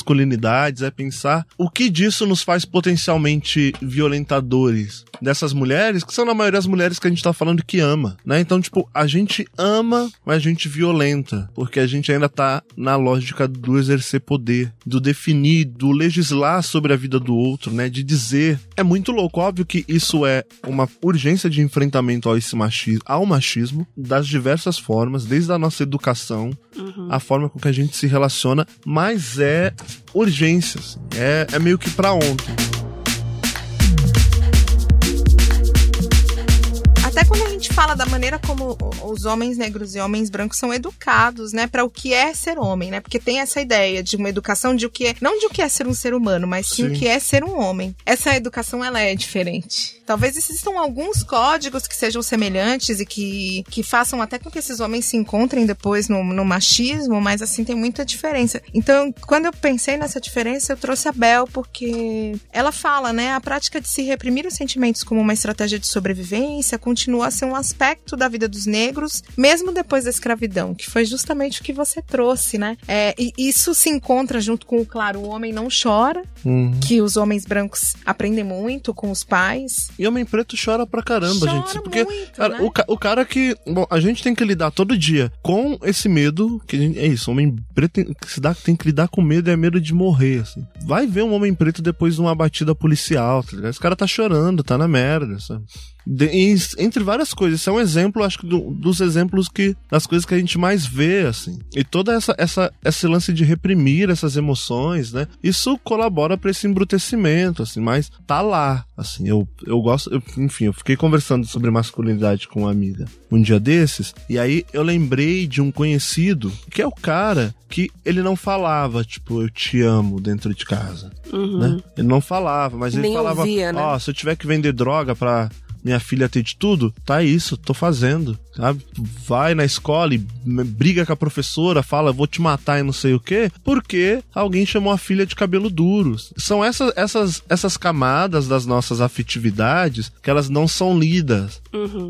é pensar o que disso nos faz potencialmente violentadores dessas mulheres, que são na maioria as mulheres que a gente tá falando que ama, né? Então, tipo, a gente ama, mas a gente violenta, porque a gente ainda tá na lógica do exercer poder, do definir, do legislar sobre a vida do outro, né? De dizer. É muito louco, óbvio que isso é uma urgência de enfrentamento ao esse machismo, ao machismo, das diversas formas, desde a nossa educação, a forma com que a gente se relaciona, mas é urgência, assim. é, é meio que pra ontem. Fala da maneira como os homens negros e homens brancos são educados, né, para o que é ser homem, né? Porque tem essa ideia de uma educação de o que é, não de o que é ser um ser humano, mas sim, Sim. o que é ser um homem. Essa educação ela é diferente. Talvez existam alguns códigos que sejam semelhantes e que, que façam até com que esses homens se encontrem depois no, no machismo, mas assim tem muita diferença. Então, quando eu pensei nessa diferença, eu trouxe a Bel porque ela fala, né, a prática de se reprimir os sentimentos como uma estratégia de sobrevivência continua a ser um aspecto da vida dos negros, mesmo depois da escravidão, que foi justamente o que você trouxe, né? É, e isso se encontra junto com, claro, o homem não chora, Uhum. que os homens brancos aprendem muito com os pais. E homem preto chora pra caramba, Chora gente. Porque, muito, cara, né? o, ca- o cara que. Bom, a gente tem que lidar todo dia com esse medo. Que gente- é isso, homem preto tem, que se dá, tem que lidar com medo é medo de morrer, assim. Vai ver um homem preto depois de uma batida policial, tá ligado? Esse cara tá chorando, tá na merda, sabe? De- entre várias coisas. Isso é um exemplo, acho que, do- dos exemplos que. das coisas que a gente mais vê, assim. E toda essa, essa esse lance de reprimir essas emoções, né? Isso colabora pra esse embrutecimento, assim, mas tá lá. Assim, eu, eu gosto. eu- enfim, eu fiquei conversando sobre masculinidade com uma amiga um dia desses, e aí eu lembrei de um conhecido, que é o cara que ele não falava, tipo, eu te amo dentro de casa né? Ele não falava, mas ele Nem falava, ouvia, né? ó, se eu tiver que vender droga pra minha filha ter de tudo, tá isso, tô fazendo, sabe? Vai na escola e briga com a professora, fala, vou te matar e não sei o quê, porque alguém chamou a filha de cabelo duro. São essas, essas, essas camadas das nossas afetividades que elas não são lidas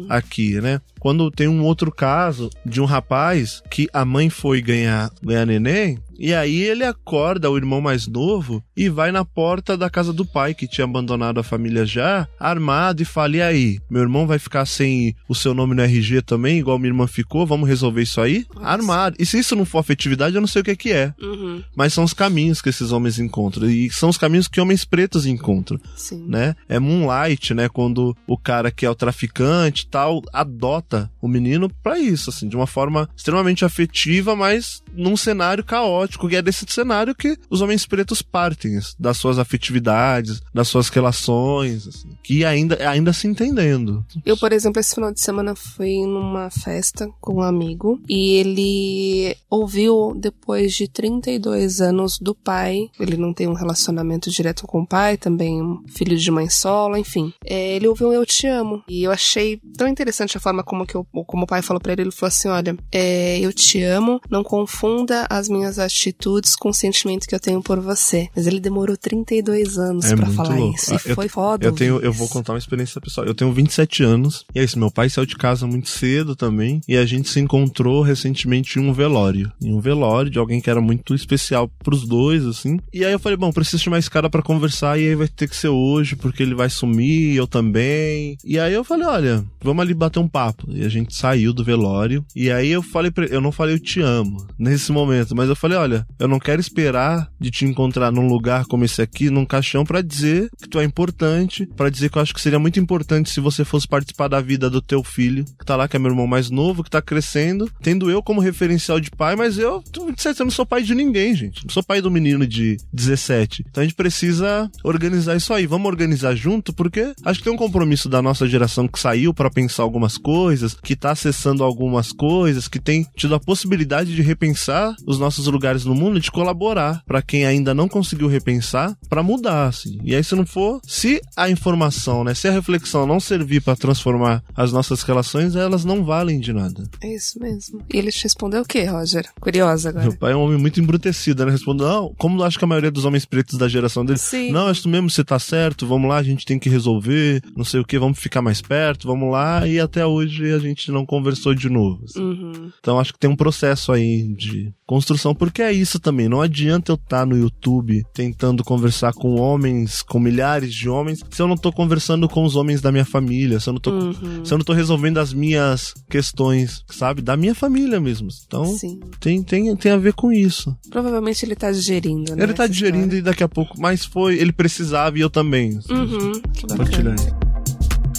aqui, né? Quando tem um outro caso de um rapaz que a mãe foi ganhar, ganhar neném, e aí ele acorda o irmão mais novo e vai na porta da casa do pai, que tinha abandonado a família já, armado, e fala: E aí, meu irmão vai ficar sem o seu nome no RG também, igual minha irmã ficou? Vamos resolver isso aí? Armado. E se isso não for afetividade, eu não sei o que, é que é. Uhum. Mas são os caminhos que esses homens encontram. E são os caminhos que homens pretos encontram Sim. né? É Moonlight, né? Quando o cara que é o traficante e tal adota o menino pra isso, assim, de uma forma extremamente afetiva, mas num cenário caótico, que é desse cenário que os homens pretos partem, das suas afetividades, das suas relações, assim, que ainda, ainda se entendendo. Eu, por exemplo, esse final de semana fui numa festa com um amigo e ele ouviu, depois de 32 anos do pai, ele não tem um relacionamento direto com o pai, também filho de mãe solo, enfim. É, ele ouviu um Eu Te Amo. E eu achei tão interessante a forma como, que eu, como o pai falou pra ele. Ele falou assim: Olha, é, eu te amo, não confunda as minhas atitudes com o sentimento que eu tenho por você. Mas ele demorou 32 anos É pra muito falar louco. isso. Ah, E eu- foi foda. Eu tenho, eu vou contar uma experiência pessoal. Eu tenho 27 anos. E é isso, meu pai saiu de casa muito cedo também. E a gente se encontrou recentemente em um velório. Em um velório de alguém que era muito especial pros dois, assim. E aí eu falei, bom, preciso chamar esse cara pra conversar. E aí vai ter que ser hoje, porque ele vai sumir, eu também. E aí eu falei, olha, vamos ali bater um papo. E a gente saiu do velório. E aí eu falei pra ele, eu não falei eu te amo nesse momento, mas eu falei, olha, eu não quero esperar de te encontrar num lugar como esse aqui, num caixão, pra dizer que tu é importante, pra dizer que eu acho que seria muito importante se você fosse participar da vida do teu filho, que tá lá, que é meu irmão mais novo, que tá crescendo, tendo eu como referencial de pai, mas eu, tô 27 anos, não sou pai de ninguém, gente. Não sou pai do menino de 17. Então a gente precisa organizar isso aí. Vamos organizar junto, porque acho que tem um compromisso da nossa geração que saiu pra pensar algumas coisas, que tá acessando algumas coisas, que tem tido a possibilidade de repensar os nossos lugares no mundo, de colaborar pra quem ainda não conseguiu repensar, pra mudar, assim. E aí se não for, se a informação, né, se a reflexão não servir pra transformar as nossas relações, elas não valem de nada. É isso mesmo. E ele te respondeu o quê, Roger? Curiosa agora. Meu pai é um homem muito embrutecido, né? Respondeu, não, como acho que a maioria dos homens pretos da geração dele, Sim. não, acho mesmo, você tá certo, vamos lá, a gente tem que resolver, não sei o que, vamos ficar mais perto, vamos lá, e até hoje a gente não conversou de novo. assim. Uhum. Então acho que tem um processo aí de construção, porque é isso também, não adianta eu estar no YouTube tentando conversar com homens, com milhares de homens, se eu não tô conversando com os homens da minha família, se eu não tô, Uhum. se eu não tô resolvendo as minhas questões, sabe, da minha família mesmo. Então, Sim. tem, tem, tem a ver com isso. Provavelmente ele tá digerindo, né? ele tá digerindo história. e daqui a pouco, mas foi, ele precisava e eu também. Uhum. Compartilhando.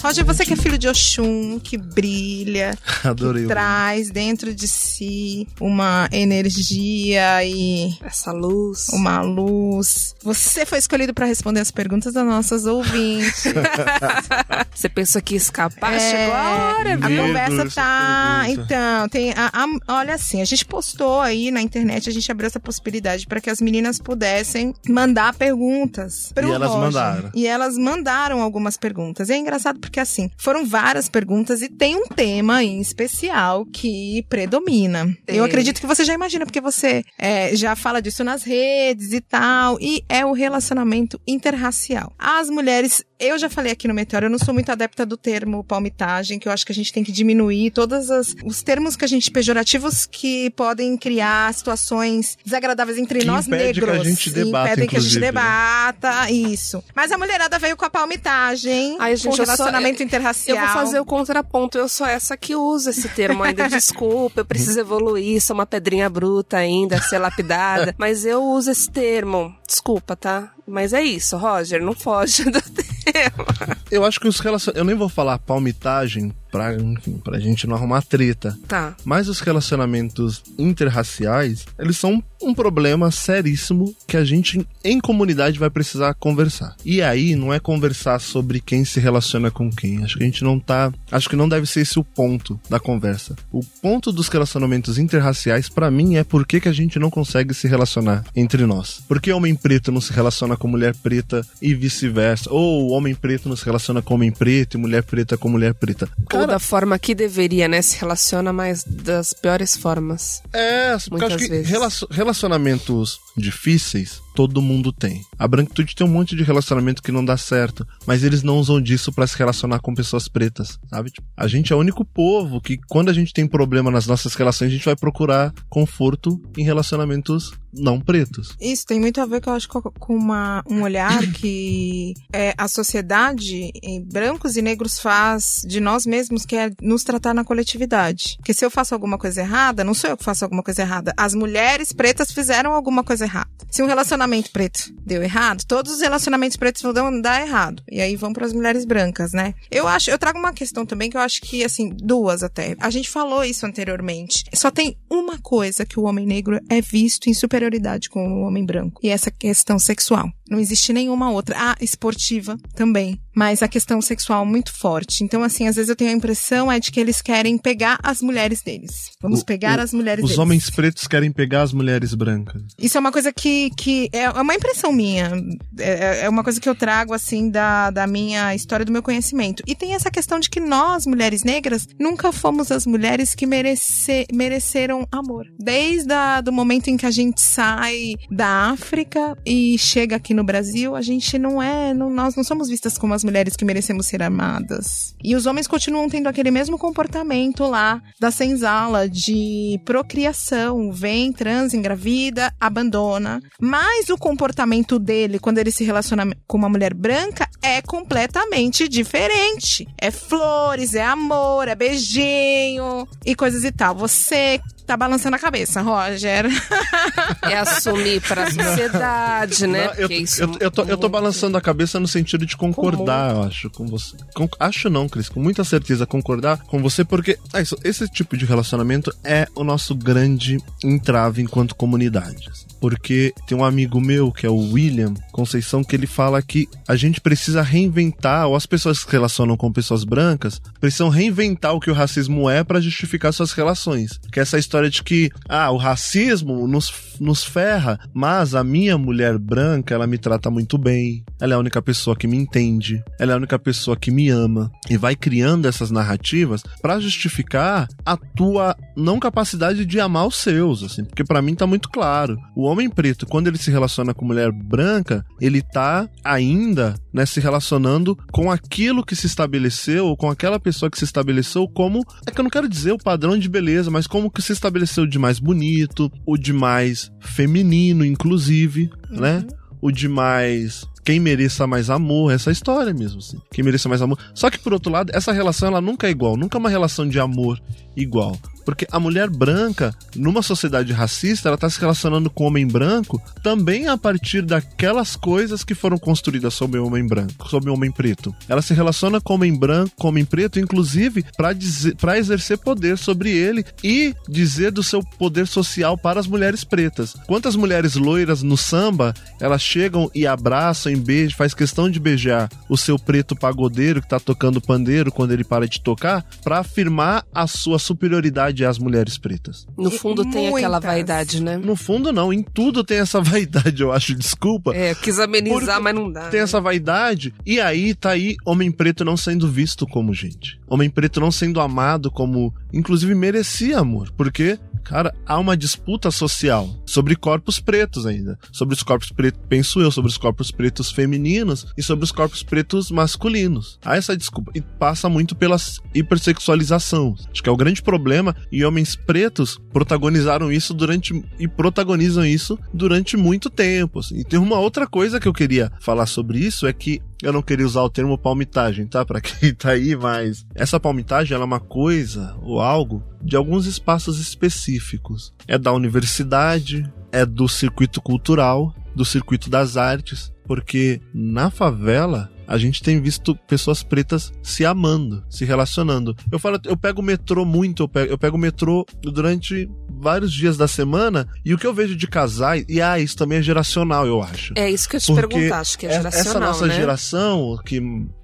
Roger, você que é filho de Oxum, que brilha, Adorei. que traz dentro de si uma energia e Essa luz. uma luz. Você foi escolhido para responder as perguntas das nossas ouvintes. Você pensou que ia escapar? É, Chegou a hora, A conversa tá. Então, tem. a- a- olha assim, a gente postou aí na internet, a gente abriu essa possibilidade para que as meninas pudessem mandar perguntas. pro E elas Roger. mandaram. E elas mandaram algumas perguntas. E é engraçado porque, assim, foram várias perguntas e tem um tema em especial que predomina. Eu acredito que você já imagina, porque você é, já fala disso nas redes e tal. E é o relacionamento interracial. As mulheres. Eu já falei aqui no Meteoro, eu não sou muito adepta do termo palmitagem, que eu acho que a gente tem que diminuir todos os termos que a gente pejorativos que podem criar situações desagradáveis entre Que nós impede que a negros. gente E debata, impedem que a gente né? debata, isso. Mas a mulherada veio com a palmitagem, Ai, gente, com eu sou- relacionamento Eu interracial. vou fazer o contraponto. Eu sou essa que usa esse termo ainda. Desculpa, eu preciso evoluir. Sou uma pedrinha bruta ainda, ser lapidada. Mas eu uso esse termo. Desculpa, tá? Mas é isso, Roger. Não foge do termo. Eu acho que os relacionamentos. Eu nem vou falar palmitagem pra, enfim, pra gente não arrumar treta. Tá. Mas os relacionamentos interraciais, eles são um problema seríssimo que a gente, em comunidade, vai precisar conversar. E aí, não é conversar sobre quem se relaciona com quem. Acho que a gente não tá. Acho que não deve ser esse o ponto da conversa. O ponto dos relacionamentos interraciais, pra mim, é por que, que a gente não consegue se relacionar entre nós. Por que homem preto não se relaciona com mulher preta e vice-versa? Ou homem preto não se relaciona com homem preto e mulher preta com mulher preta? Ou da forma que deveria, né? Se relaciona, mas das piores formas. É, Muitas acho que vezes. relacion- relacionamentos difíceis todo mundo tem. A branquitude tem um monte de relacionamento que não dá certo, mas eles não usam disso pra se relacionar com pessoas pretas, sabe? Tipo, a gente é o único povo que quando a gente tem problema nas nossas relações, a gente vai procurar conforto em relacionamentos não pretos. Isso tem muito a ver, que eu acho, com uma, um olhar que é, a sociedade, em brancos e negros, faz de nós mesmos, que é nos tratar na coletividade. Porque se eu faço alguma coisa errada, não sou eu que faço alguma coisa errada. As mulheres pretas fizeram alguma coisa errada. Se um relacionamento preto deu errado, todos os relacionamentos pretos vão dar errado. E aí vão para as mulheres brancas, né? Eu acho, eu trago uma questão também que eu acho que, assim, duas até. A gente falou isso anteriormente. Só tem uma coisa que o homem negro é visto em superioridade com o homem branco. E essa questão sexual. Não existe nenhuma outra. Ah, esportiva também. Mas a questão sexual muito forte. Então, assim, às vezes eu tenho a impressão é de que eles querem pegar as mulheres deles. Vamos O- pegar o- as mulheres Os deles. homens pretos querem pegar as mulheres brancas. Isso é uma coisa que, que é é uma impressão minha. É, é uma coisa que eu trago, assim, da, da minha história, do meu conhecimento. E tem essa questão de que nós, mulheres negras, nunca fomos as mulheres que merece, mereceram amor. Desde a, do momento em que a gente sai da África e chega aqui no Brasil, a gente não é. Não, nós não somos vistas como as mulheres que merecemos ser amadas. E os homens continuam tendo aquele mesmo comportamento lá da senzala de procriação. Vem, trans, engravida, abandona. Mas o comportamento dele, quando ele se relaciona com uma mulher branca, é completamente diferente. É flores, é amor, é beijinho e coisas e tal. Você tá balançando a cabeça, Roger. É assumir pra sociedade, né? Não, eu, isso eu, eu tô, eu tô balançando a cabeça no sentido de concordar, eu acho, com você. Com- acho não, Cris, com muita certeza concordar com você, porque ah, isso- esse tipo de relacionamento é o nosso grande entrave enquanto comunidade. assim. Porque tem um amigo meu, que é o William Conceição, que ele fala que a gente precisa reinventar, ou as pessoas que se relacionam com pessoas brancas, precisam reinventar o que o racismo é pra justificar suas relações. Que é essa história de que, ah, o racismo nos, nos ferra, mas a minha mulher branca, ela me trata muito bem, ela é a única pessoa que me entende, ela é a única pessoa que me ama. E vai criando essas narrativas pra justificar a tua não capacidade de amar os seus, assim, porque pra mim tá muito claro. O homem preto, quando ele se relaciona com mulher branca, ele tá ainda, né, se relacionando com aquilo que se estabeleceu, ou com aquela pessoa que se estabeleceu como, é que eu não quero dizer o padrão de beleza, mas como que se estabeleceu de mais bonito, o de mais feminino, inclusive, né? O de mais quem mereça mais amor, essa história mesmo, assim. Quem mereça mais amor. Só que por outro lado, essa relação ela nunca é igual, nunca é uma relação de amor igual. Porque a mulher branca, numa sociedade racista, ela tá se relacionando com o homem branco também a partir daquelas coisas que foram construídas sobre o homem branco, sobre o homem preto. Ela se relaciona com o homem branco, com o homem preto, inclusive para exercer poder sobre ele e dizer do seu poder social para as mulheres pretas. Quantas mulheres loiras no samba, elas chegam e abraçam, em beijo, faz questão de beijar o seu preto pagodeiro que tá tocando pandeiro quando ele para de tocar, para afirmar a sua superioridade às mulheres pretas. No fundo tem aquela Muitas. vaidade, né? No fundo, não. Em tudo tem essa vaidade, eu acho. Desculpa. É, quis amenizar, mas não dá. Tem né? essa vaidade. E aí tá aí homem preto não sendo visto como gente. Homem preto não sendo amado como, inclusive, merecia amor. Porque, cara, há uma disputa social sobre corpos pretos ainda. Sobre os corpos pretos, penso eu, sobre os corpos pretos femininos e sobre os corpos pretos masculinos. Há essa desculpa. E passa muito pela hipersexualização. Acho que é o grande problema. E homens pretos protagonizaram isso durante. e protagonizam isso durante muito tempo. assim. E tem uma outra coisa que eu queria falar sobre isso: é que eu não queria usar o termo palmitagem, tá? Pra quem tá aí, mas essa palmitagem ela é uma coisa ou algo de alguns espaços específicos. É da universidade, é do circuito cultural, do circuito das artes, porque na favela a gente tem visto pessoas pretas se amando, se relacionando. Eu falo, eu pego o metrô muito, eu pego, eu pego o metrô durante vários dias da semana e o que eu vejo de casais, e ah, isso também é geracional, eu acho. É isso que eu te Porque perguntar, acho que é essa geracional, nossa né? geração, que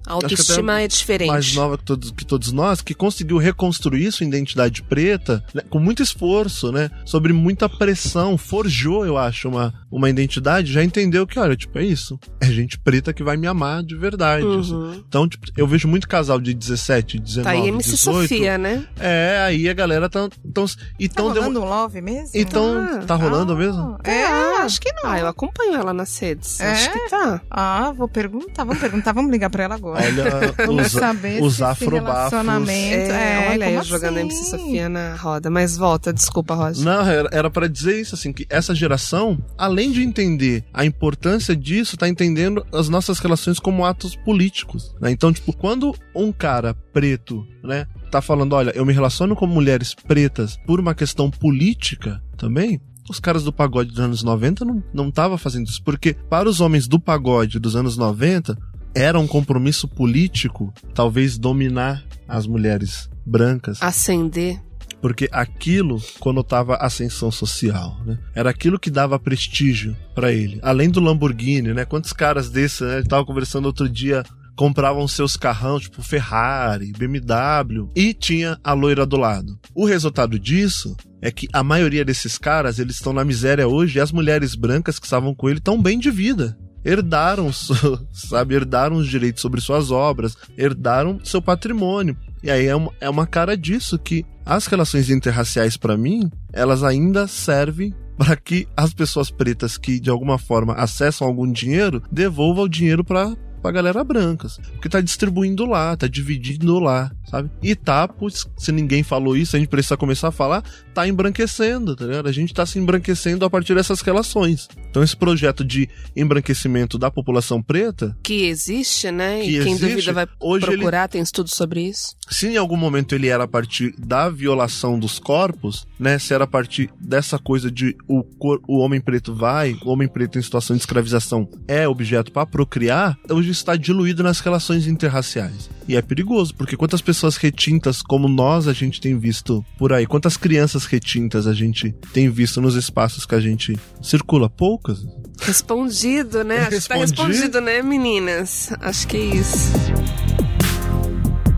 A autoestima é diferente. mais nova que todos, que todos nós, que conseguiu reconstruir sua identidade preta né, com muito esforço, né? Sobre muita pressão, forjou, eu acho, uma, uma identidade, já entendeu que, olha, tipo, é isso. É gente preta que vai me amar de verdade. Uhum. assim. Então, tipo, eu vejo muito casal de 17, 19, Tá aí MC 18. Sofia, né? É, aí a galera tá. Tão, e Tá tão demo- rolando um love mesmo? Então, Ah. tá rolando Ah, mesmo? É, Ah. acho que não. Ah, eu acompanho ela nas redes. É? Acho que tá. Ah, vou perguntar, vamos perguntar, vamos ligar pra ela agora. Olha, Vamos os, saber os afrobafos. relacionamento... É, olha eu jogando assim? MC Sofia na roda. Mas volta, desculpa, Roger. Não, era, era para dizer isso, assim, que essa geração, além de entender a importância disso, tá entendendo as nossas relações como atos políticos, né? Então, tipo, quando um cara preto, né, tá falando, olha, eu me relaciono com mulheres pretas por uma questão política também, os caras do pagode dos anos 90 não, não fazendo isso, porque para os homens do pagode dos anos 90, era um compromisso político, talvez dominar as mulheres brancas, Acender. Porque aquilo conotava ascensão social, né? Era aquilo que dava prestígio pra ele. Além do Lamborghini, né? Quantos caras desses, né? Eu tava conversando outro dia, compravam seus carrão, tipo Ferrari, BMW, e tinha a loira do lado. O resultado disso é que a maioria desses caras, eles estão na miséria hoje, e as mulheres brancas que estavam com ele estão bem de vida herdaram, sabe, herdaram os direitos sobre suas obras, herdaram seu patrimônio. E aí é uma, é uma cara disso que as relações interraciais, pra mim, elas ainda servem para que as pessoas pretas que de alguma forma acessam algum dinheiro devolvam o dinheiro pra pra galera brancas. Porque tá distribuindo lá, tá dividindo lá, sabe? E tá, putz, se ninguém falou isso, a gente precisa começar a falar, tá embranquecendo, tá ligado? A gente tá se embranquecendo a partir dessas relações. Então esse projeto de embranquecimento da população preta, Que existe, né? Que e quem existe. duvida vai Hoje ele- procurar, tem estudo sobre isso. se em algum momento ele era a partir da violação dos corpos, né? Se era a partir dessa coisa de o, cor- o homem preto vai, o homem preto em situação de escravização é objeto para procriar, hoje está diluído nas relações interraciais. E é perigoso, porque quantas pessoas retintas como nós a gente tem visto por aí, quantas crianças retintas a gente tem visto nos espaços que a gente circula? Poucas. Respondido, né? Acho que tá Respondi? respondido, né, meninas? Acho que é isso.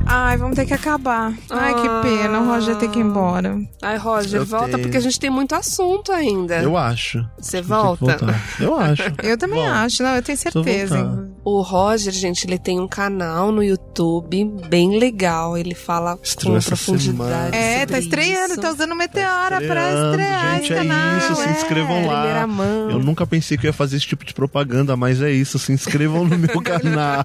Ai, vamos ter que acabar. Ai, Ah. que pena, o Roger ter que ir embora. Ai, Roger, Eu volta tenho. porque a gente tem muito assunto ainda. Eu acho. Você Tem volta? Eu acho. Eu também Bom, acho, não, eu tenho certeza. O Roger, gente, ele tem um canal no YouTube bem legal. Ele fala Estreou com profundidade. É, tá estreando, isso. tá usando o Meteora pra estreando, estrear gente, esse é canal. isso, se é. inscrevam lá. Primeira mão. Eu nunca pensei que eu ia fazer esse tipo de propaganda, mas é isso. Se inscrevam no meu canal.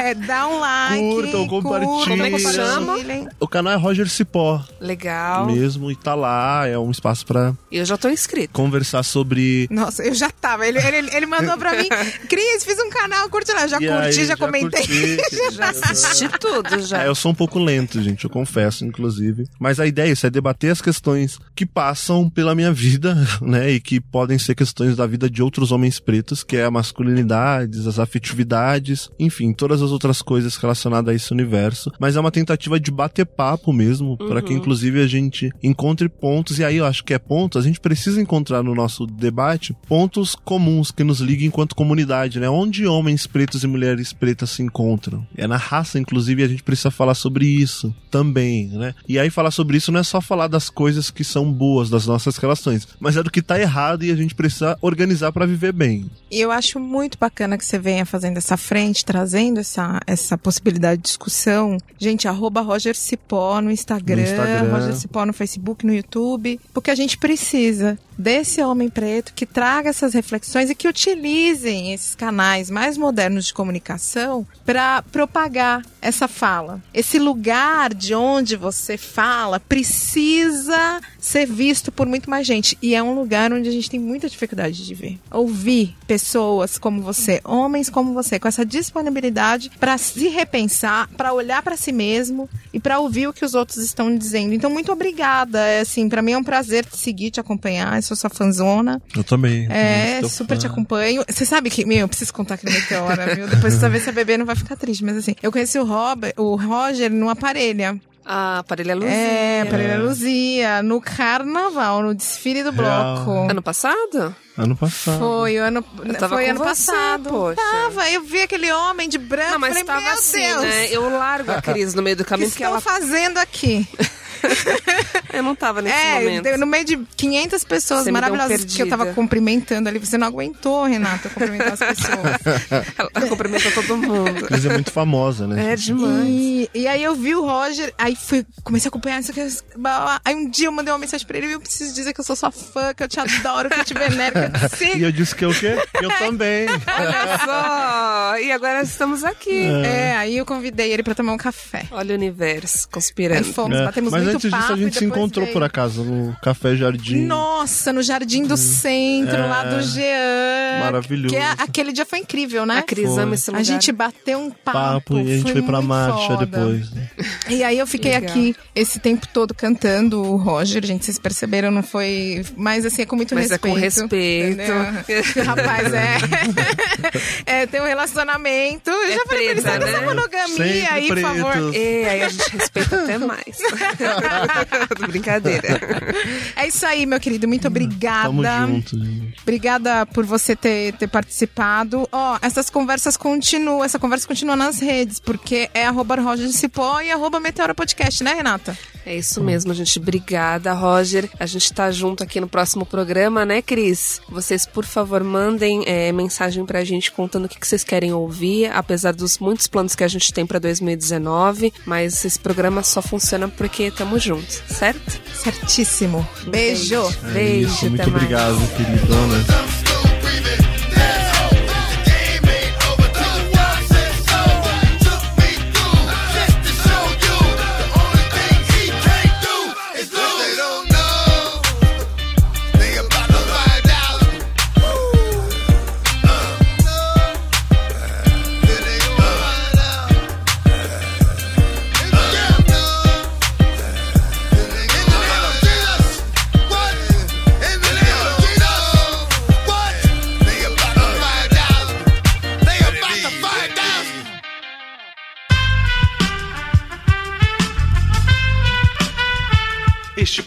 É, dá um like. Curtam, compartilhem. Como é que chama? O canal é Roger Cipó Legal. mesmo e tá lá. É um espaço pra Eu já tô inscrito. conversar sobre. Nossa, eu já tava. Ele, ele, ele mandou pra mim. Cris, fiz um canal, curte lá. Já E curti, aí, já, comentei. curti. Já assisti tudo, já. É, eu sou um pouco lento, gente, eu confesso, inclusive. Mas a ideia é isso, é debater as questões que passam pela minha vida, né? E que podem ser questões da vida de outros homens pretos, que é a masculinidade, as afetividades, enfim, todas as outras coisas relacionadas a esse universo. Mas é uma tentativa de bater papo mesmo, para que inclusive a gente encontre pontos, e aí eu acho que é ponto, a gente precisa encontrar no nosso debate pontos comuns que nos liguem enquanto comunidade, né? Onde homens pretos e mulheres pretas se encontram. É na raça, inclusive, a gente precisa falar sobre isso também, né? E aí falar sobre isso não é só falar das coisas que são boas das nossas relações, mas é do que tá errado e a gente precisa organizar para viver bem. E eu acho muito bacana que você venha fazendo essa frente, trazendo essa, essa possibilidade de discussão. Gente, arroba Roger Cipó no Instagram, No Instagram. Roger Cipó no Facebook, no YouTube, porque a gente precisa desse homem preto que traga essas reflexões e que utilizem esses canais mais modernos de comunicação para propagar essa fala. Esse lugar de onde você fala precisa ser visto por muito mais gente. E é um lugar onde a gente tem muita dificuldade de ver. Ouvir pessoas como você, homens como você, com essa disponibilidade para se repensar, para olhar para si mesmo e para ouvir o que os outros estão dizendo. Então, muito obrigada. É, assim, para mim é um prazer te seguir, te acompanhar. Eu sou sua fanzona. Eu também. É, super te fã. acompanho. Você sabe que, meu, eu preciso contar aquele meteoro. agora, viu? Depois você ver se a bebê não vai ficar triste. Mas assim, eu conheci o, Robert, o Roger numa parelha. Ah, aparelho é luzia. É, aparelha Luzia, no carnaval, no desfile do Real. bloco. Ano passado? Ano passado. Foi o ano, tava foi ano você, passado. poxa. Tava, eu vi aquele homem de branco, Não, mas falei, tava meu assim, Deus, né? Eu largo a Cris no meio do o que caminho estão ela. fazendo aqui? Eu não tava nesse É, momento. no meio de 500 pessoas Você um maravilhosas que eu tava cumprimentando ali. Você não aguentou, Renata, cumprimentar as pessoas. Ela cumprimentou todo mundo. Cris é muito famosa, né? É demais. E, e aí eu vi o Roger, aí fui, comecei a acompanhar isso aqui. Aí um dia eu mandei uma mensagem pra ele e eu preciso dizer que eu sou sua fã, que eu te adoro, que eu te venero, que eu te E sigo. eu disse que eu o quê? Eu também. Olha só! E agora estamos aqui. É, aí eu convidei ele pra tomar um café. Olha o universo Aí conspirando. fomos, É, batemos Mas muito antes disso papo a gente e se depois encontrou por acaso no Café Jardim. Nossa, no Jardim do Centro, É. lá do Jean. Maravilhoso. Que é- aquele dia foi incrível, né? A Cris Foi. ama esse A lugar. gente bateu um papo. Papo e a gente foi pra muito marcha foda. depois. né? E aí eu fiquei Legal. aqui esse tempo todo cantando o Roger, gente, vocês perceberam, não foi... Mas assim, é com muito Mas é respeito. com respeito. Rapaz, é... é, tem um relacionamento. Eu É já falei pra ele, preta, sai dessa né? monogamia Sempre aí, por pretos. favor. E aí a gente respeita até mais. Brincadeira. É isso aí, meu querido, muito obrigada. Tamo junto, gente. Obrigada por você ter, ter participado. Ó, essas conversas continuam, essa conversa continua nas redes, porque é arroba Roger de Cipó e arroba Meteora Podcast, né, Renata? É isso mesmo, gente. Obrigada, Roger. A gente tá junto aqui no próximo programa, né, Cris? Vocês, por favor, mandem é, mensagem pra gente contando o que, que vocês querem ouvir, apesar dos muitos planos que a gente tem pra 2019. Mas esse programa só funciona porque tamo juntos, certo? Certíssimo. Beijo. É Beijo, isso, muito até mais. obrigado, queridona.